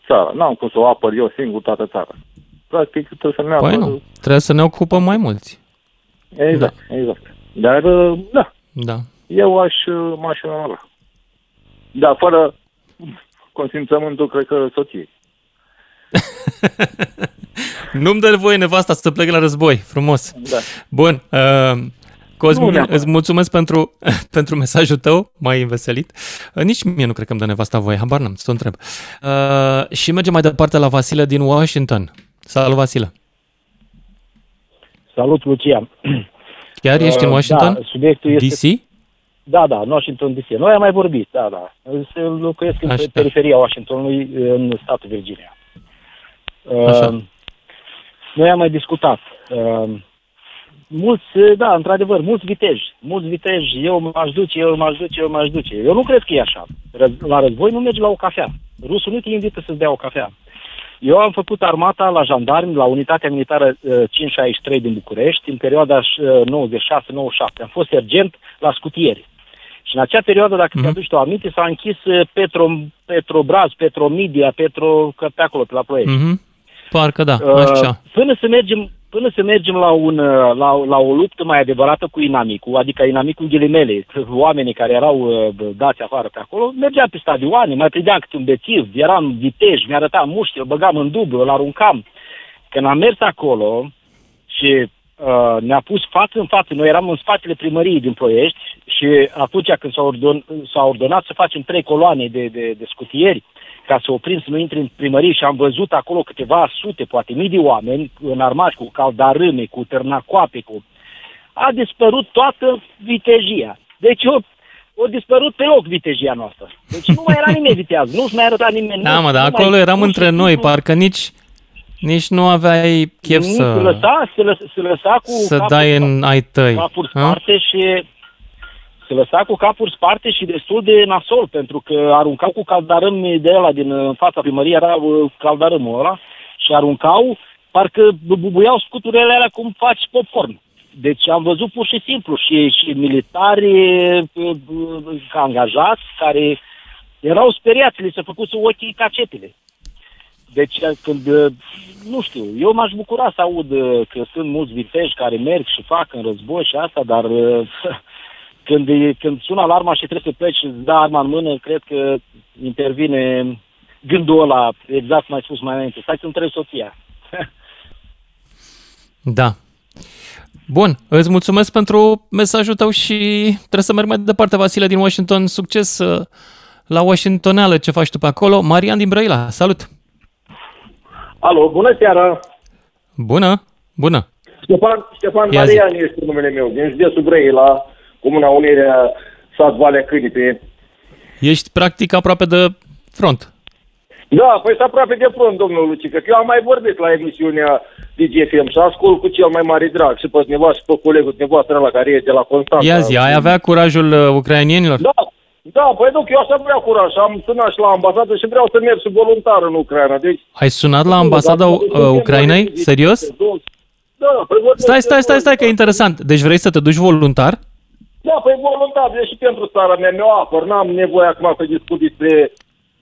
țara. N-am cum să o apăr eu singur toată țara. Practic trebuie să ne apăr... Păi nu, trebuie să ne ocupăm mai mulți. Exact, da. exact. Dar, uh, da, da. eu aș, uh, m-aș înrola. Da, fără consimțământul, cred că, soției. *laughs* Nu-mi dă voie nevasta să plec la război. Frumos. Da. Bun. Uh, Cosmin, nu îți mulțumesc pentru, *laughs* pentru mesajul tău, mai înveselit. Uh, nici mie nu cred că îmi dă nevasta voie, habar n-am, să o întreb. Uh, și mergem mai departe la Vasile din Washington. Salut, Vasile! Salut, Lucian! Chiar ești uh, în Washington? Da, subiectul este... DC? Da, da, în Washington DC. Noi am mai vorbit, da, da. Locuiesc în Așa. periferia Washingtonului, în statul Virginia. Așa. Uh, noi am mai discutat. Uh, mulți, da, într-adevăr, mulți viteji. Mulți viteji, eu m-aș duce, eu m-aș duce, eu m-aș duce. Eu nu cred că e așa. La război nu mergi la o cafea. Rusul nu te invită să-ți dea o cafea. Eu am făcut armata la jandarmi, la unitatea militară uh, 563 din București, în perioada uh, 96-97. Am fost sergent la scutieri. Și în acea perioadă, dacă mm-hmm. ți-aduci tu aminte, s-a închis uh, Petro, Petrobraz, Petromedia, Petro, că pe acolo, pe la Ploiești. Mm-hmm. Parcă da, uh, așa. Până să mergem, până să mergem la, un, uh, la, la o luptă mai adevărată cu inamicul, adică inamicul ghilimele, oamenii care erau uh, dați afară pe acolo, mergeam pe stadioane, mai prindeam câte un bețiv, eram vitej, mi-arăta mușchi, îl băgam în dublu, îl aruncam. Când am mers acolo și uh, ne-a pus față în față, noi eram în spatele primăriei din Ploiești și atunci când s-a, ordon, s-a ordonat să facem trei coloane de, de, de scutieri, ca să oprim să nu intre în primărie și am văzut acolo câteva sute, poate mii de oameni înarmați cu caldarâme, cu târnacoape, cu... A dispărut toată vitejia. Deci o, o dispărut pe loc vitejia noastră. Deci nu mai era nimeni viteaz, nu-și mai arăta nimeni. Da, mă, dar acolo mai, eram între noi, parcă nici... Nici nu aveai chef să... Se lăsa, se, lăsa, se lăsa cu să dai în ai tăi. capuri sparte și se lăsa cu capuri sparte și destul de nasol, pentru că aruncau cu caldarâm de ăla din uh, fața primăriei, era uh, caldarâmul ăla, și aruncau, parcă bubuiau scuturile alea cum faci popcorn. Deci am văzut pur și simplu și, și militari uh, angajați care erau speriați, li se făcuse ochii cacetele. Deci când, nu știu, eu m-aș bucura să aud că sunt mulți viteji care merg și fac în război și asta, dar *laughs* când, când sună alarma și trebuie să pleci și îți dă arma în mână, cred că intervine gândul ăla, exact cum ai spus mai înainte. Stai să întrebi soția. *laughs* da. Bun, îți mulțumesc pentru mesajul tău și trebuie să merg mai departe, Vasile din Washington. Succes uh, la Washingtoneală, ce faci tu pe acolo. Marian din Brăila, salut! Alo, bună seara! Bună, bună! Ștefan, Ștefan Marian zi. este numele meu, din județul Brăila. Comuna Unirea, sat Valea Cânipe. Ești practic aproape de front. Da, păi sunt aproape de front, domnul Lucică. Eu am mai vorbit la emisiunea DGFM și ascult cu cel mai mare drag și pe cineva și pe colegul dumneavoastră la care e de la Constanța. Ia zi, ai avea curajul uh, ucrainienilor? Da, Da, păi nu, că eu așa vreau curaj. Am sunat și la ambasadă și vreau să merg și voluntar în Ucraina. Deci, Ai sunat la ambasada uh, Ucrainei? Serios? da, păi vorbesc Stai, stai, stai, stai, că e interesant. Deci vrei să te duci voluntar? Da, păi voluntar, deci și pentru țara mea mi-o apăr. N-am nevoie acum să discut despre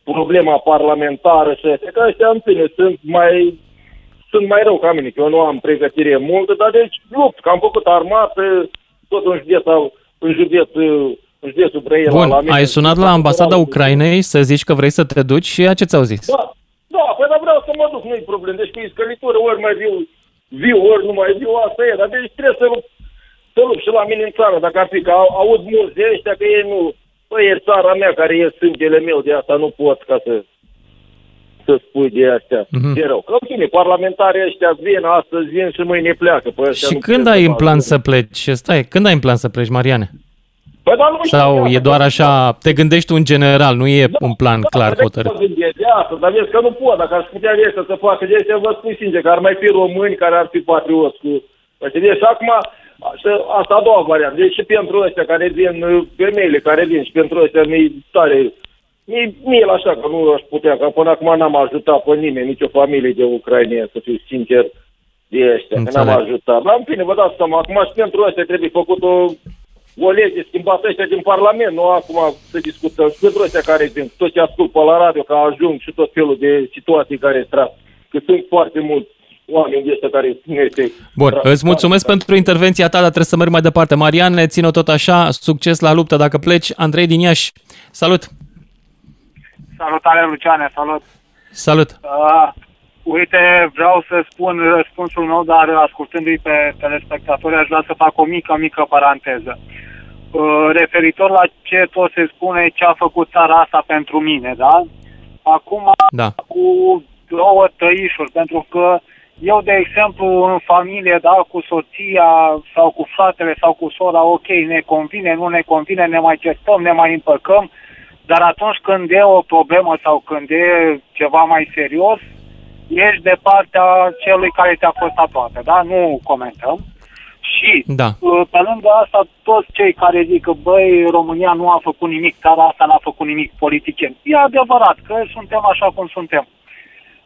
problema parlamentară și astea, că ăștia în fine sunt mai sunt mai rău ca mine, că eu nu am pregătire multă, dar deci lupt, că am făcut armată, tot în județ, în județ, în județul Brăila. Bun, la mine. ai sunat la ambasada Ucrainei să zici că vrei să te duci și ea ce ți-au zis? Da, da, păi dar vreau să mă duc, nu-i problem. Deci cu iscălitură, ori mai viu, viu, ori nu mai viu, asta e. Dar deci trebuie să lupt, să lupt și la mine în țară, dacă ar fi, că au, aud mulți de ăștia că ei nu, păi e țara mea care e sângele meu, de asta nu pot ca să să spui de astea. Mhm. Mm-hmm. E rău. Că, în fine, parlamentarii ăștia vin astăzi, vin și mâine pleacă. Păi ăștia Și nu când putem ai să în facă. plan să pleci? Stai, când ai în plan să pleci, Mariane? Păi, dar nu știu, Sau iată, e doar așa, te gândești un general, nu e un plan clar Dar hotărât? mă gândesc de asta, dar vezi că nu pot, dacă aș putea de asta să facă de astea, vă spun sincer, că ar mai fi români care ar fi patrioți cu... Păi, deci, și acum, asta, asta a doua variantă. Deci și pentru ăștia care vin, uh, femeile care vin și pentru ăștia mi tare... Mie, mie așa, că nu aș putea, că până acum n-am ajutat pe nimeni, nicio familie de ucrainieni, să fiu sincer, de ăștia, că n-am Înțeleg. ajutat. Dar în fine, vă dați seama, acum și pentru ăștia trebuie făcut o, o lege schimbată ăștia din Parlament, nu acum să discutăm. Și pentru ăștia care vin, tot ce ascult pe la radio, că ajung și tot felul de situații care trag. Că sunt foarte mulți oameni de ăștia care nu este... Bun, îți mulțumesc pentru intervenția ta, dar trebuie să merg mai departe. Mariane, ține-o tot așa, succes la luptă dacă pleci. Andrei din Iași, salut! Salutare, Luciane, salut! Salut! Uh, uite, vreau să spun răspunsul meu, dar ascultându-i pe telespectatori, aș vrea să fac o mică, mică paranteză. Uh, referitor la ce tot se spune, ce a făcut țara asta pentru mine, da? Acum, Da. cu două tăișuri, pentru că eu, de exemplu, în familie, da, cu soția sau cu fratele sau cu sora, ok, ne convine, nu ne convine, ne mai certăm, ne mai împăcăm, dar atunci când e o problemă sau când e ceva mai serios, ești de partea celui care te-a costat toate, da? Nu comentăm. Și Da. Uh, Pe lângă asta, toți cei care zic că, băi, România nu a făcut nimic, țara asta n-a făcut nimic politicieni. E adevărat că suntem așa cum suntem.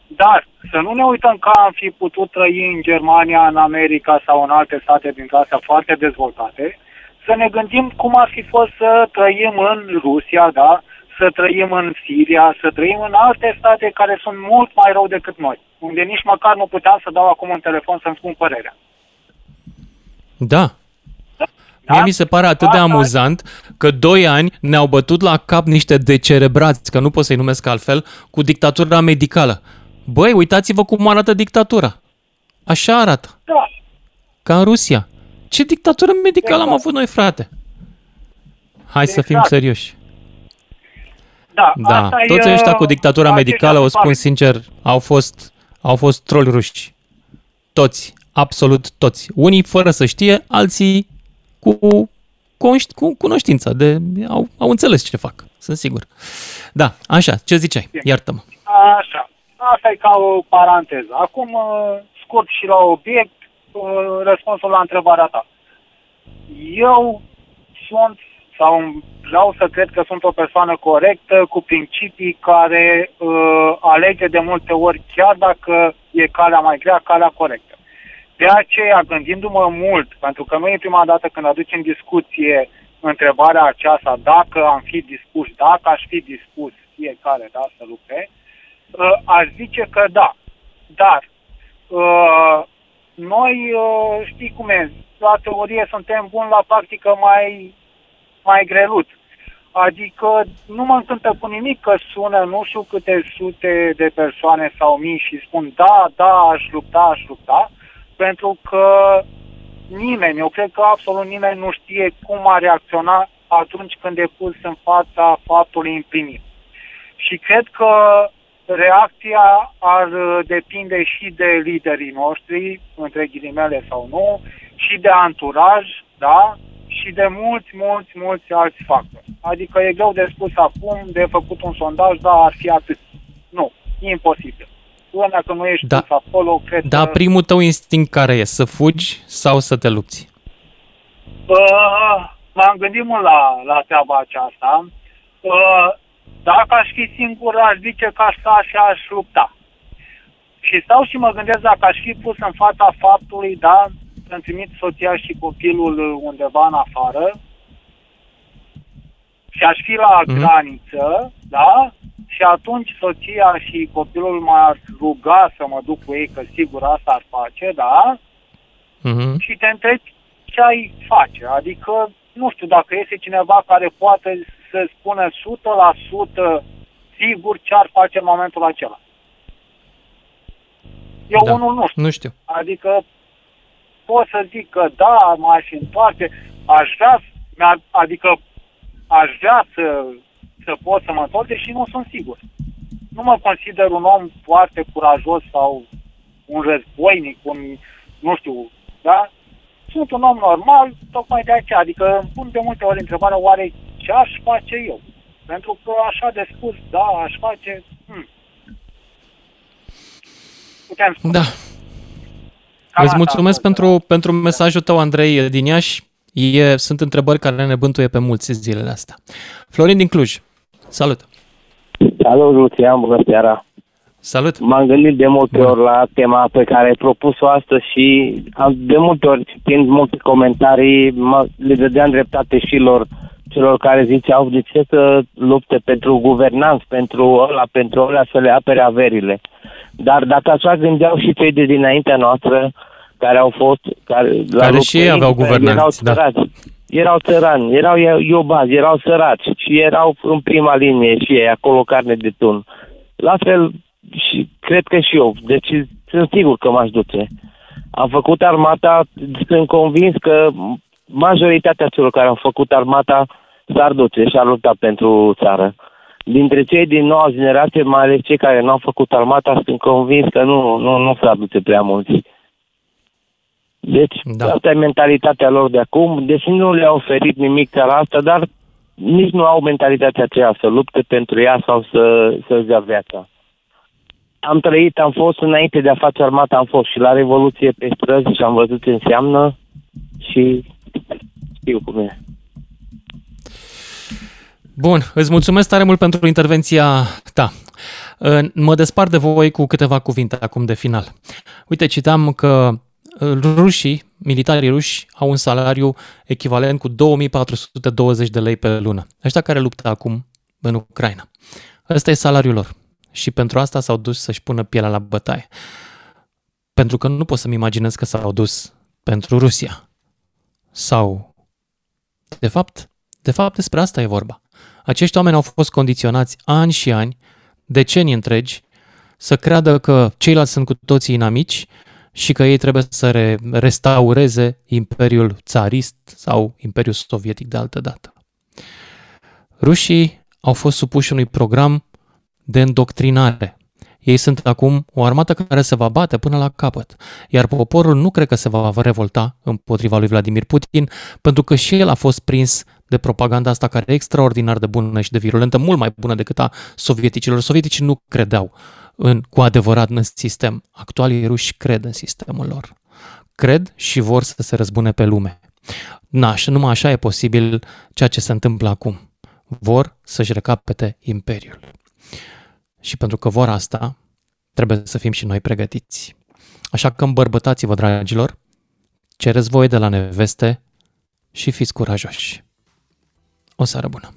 Dar să nu ne uităm că am fi putut trăi în Germania, în America sau în alte state dintre astea foarte dezvoltate, să ne gândim cum ar fi fost să trăim în Rusia, da? să trăim în Siria, să trăim în alte state care sunt mult mai rău decât noi, unde nici măcar nu puteam să dau acum un telefon să-mi spun părerea. Da. Mie mi se pare atât de amuzant că doi ani ne-au bătut la cap niște decerebrați, că nu pot să-i numesc altfel, cu dictatura medicală. Băi, uitați-vă cum arată dictatura. Așa arată. Da. Ca în Rusia. Ce dictatură medicală am avut noi, frate? Hai să fim Exact. serioși. Da, Da, asta e, toți ăștia cu dictatura aceștia medicală, o se spun fac. sincer, au fost, au fost troli ruși. Toți, absolut toți. Unii fără să știe, alții cu, conști, cu cunoștință, de, au, au înțeles ce fac, sunt sigur. Da, așa, ce ziceai? Iartă-mă. Așa. Asta e ca o paranteză. Acum, uh, scurt și la obiect, uh, răspunsul la întrebarea ta. Eu sunt, sau vreau să cred că sunt o persoană corectă, cu principii care uh, alege de multe ori, chiar dacă e calea mai grea, calea corectă. De aceea, gândindu-mă mult, pentru că nu e prima dată când aduc în discuție întrebarea aceasta, dacă am fi dispus, dacă aș fi dispus fiecare, da, să lupte, uh, aș zice că da. Dar uh, noi, uh, știi cum e, la teorie suntem buni, la practică mai, mai grelut. Adică nu mă încântă cu nimic că sună nu știu câte sute de persoane sau mii și spun da, da, aș lupta, aș lupta, pentru că nimeni, eu cred că absolut nimeni nu știe cum a reacționa atunci când e pus în fața faptului împlinit. Și cred că reacția ar uh, depinde și de liderii noștri, între ghilimele sau nu, și de anturaj, da? Și de mulți, mulți, mulți alți factori. Adică e greu de spus acum, de făcut un sondaj, da, ar fi atât. Nu, e imposibil. Până când nu ești Da. pus acolo, cred Dar că... primul tău instinct care e? Să fugi sau să te lupți? Uh, m-am gândit mult la, la treaba aceasta. Uh, dacă aș fi singur, aș zice că aș sta și aș lupta. Și stau și mă gândesc dacă aș fi pus în fața faptului, da, să-mi trimit soția și copilul undeva în afară și aș fi la Mhm. graniță, da, și atunci soția și copilul m-ar ruga să mă duc cu ei, că sigur asta ar face, da, Mhm. și te întrebi ce ai face. Adică, nu știu, dacă este cineva care poate să spună 100% sigur ce ar face în momentul acela. Eu Da. unul nu știu. Nu știu. Adică pot să zic că da, m-aș întoarce, aș vrea, mi-a- adică aș vrea să, să pot să mă întorc, și nu sunt sigur. Nu mă consider un om foarte curajos sau un războinic, un, nu știu, da? Sunt un om normal, tocmai de aceea. Adică îmi pun de multe ori întrebarea, oare ce aș face eu? Pentru că așa de spus, da, aș face... Hmm. Putem spune. Da. Cam Îți asta mulțumesc pentru, pentru mesajul tău, Andrei din Iași. E, sunt întrebări care ne bântuie pe mulți zilele astea. Florin din Cluj. Salut! Salut, Lucian, bună seara! Salut! M-am gândit de multe ori la tema pe care ai propus-o astăzi și am, de multe ori, citind multe comentarii, mă, le dădeam dreptate și lor, celor care ziceau de ce să lupte pentru guvernanți, pentru ăla, pentru ăla, să le apere averile. Dar dacă așa gândeau și cei de dinaintea noastră, care au fost... Care, la Care lupte, și ei aveau care guvernanți, da. erau săraci, Erau țărani, erau iobazi, erau săraci și erau în prima linie și ei, acolo carne de tun. La fel, și cred că și eu. Deci sunt sigur că m-aș duce. Am făcut armata, sunt convins că majoritatea celor care au făcut armata s-ar duce și ar lupta pentru țară. Dintre cei din noua generație, mai ales cei care nu au făcut armata, sunt convins că nu, nu, nu s-ar duce prea mulți. Deci, da. asta e mentalitatea lor de acum, deși nu le-a oferit nimic țara asta, dar nici nu au mentalitatea aceea să lupte pentru ea sau să, să-și dea viața. Am trăit, am fost înainte de a face armata, am fost și la Revoluție pe străzi și am văzut ce înseamnă și știu cum e. Bun, îți mulțumesc tare mult pentru intervenția ta. Mă despart de voi cu câteva cuvinte acum de final. Uite, citam că rușii, militarii ruși, au un salariu echivalent cu 2420 de lei pe lună. Ăștia care luptă acum în Ucraina. Ăsta e salariul lor. Și pentru asta s-au dus să-și pună pielea la bătaie. Pentru că nu pot să-mi imaginez că s-au dus pentru Rusia. Sau, de fapt, de fapt despre asta e vorba. Acești oameni au fost condiționați ani și ani, decenii întregi, să creadă că ceilalți sunt cu toții inamici și că ei trebuie să re- restaureze Imperiul țarist sau Imperiul Sovietic de altă dată. Rușii au fost supuși unui program de îndoctrinare. Ei sunt acum o armată care se va bate până la capăt, iar poporul nu cred că se va revolta împotriva lui Vladimir Putin, pentru că și el a fost prins de propaganda asta care e extraordinar de bună și de virulentă, mult mai bună decât a sovieticilor. Sovieticii nu credeau în, cu adevărat în sistem. Actualii ruși cred în sistemul lor. Cred și vor să se răzbune pe lume. Na, și numai așa e posibil ceea ce se întâmplă acum. Vor să-și recapete imperiul. Și pentru că vor asta, trebuie să fim și noi pregătiți. Așa că îmbărbătați-vă, dragilor, cereți voie de la neveste și fiți curajoși. O seară bună!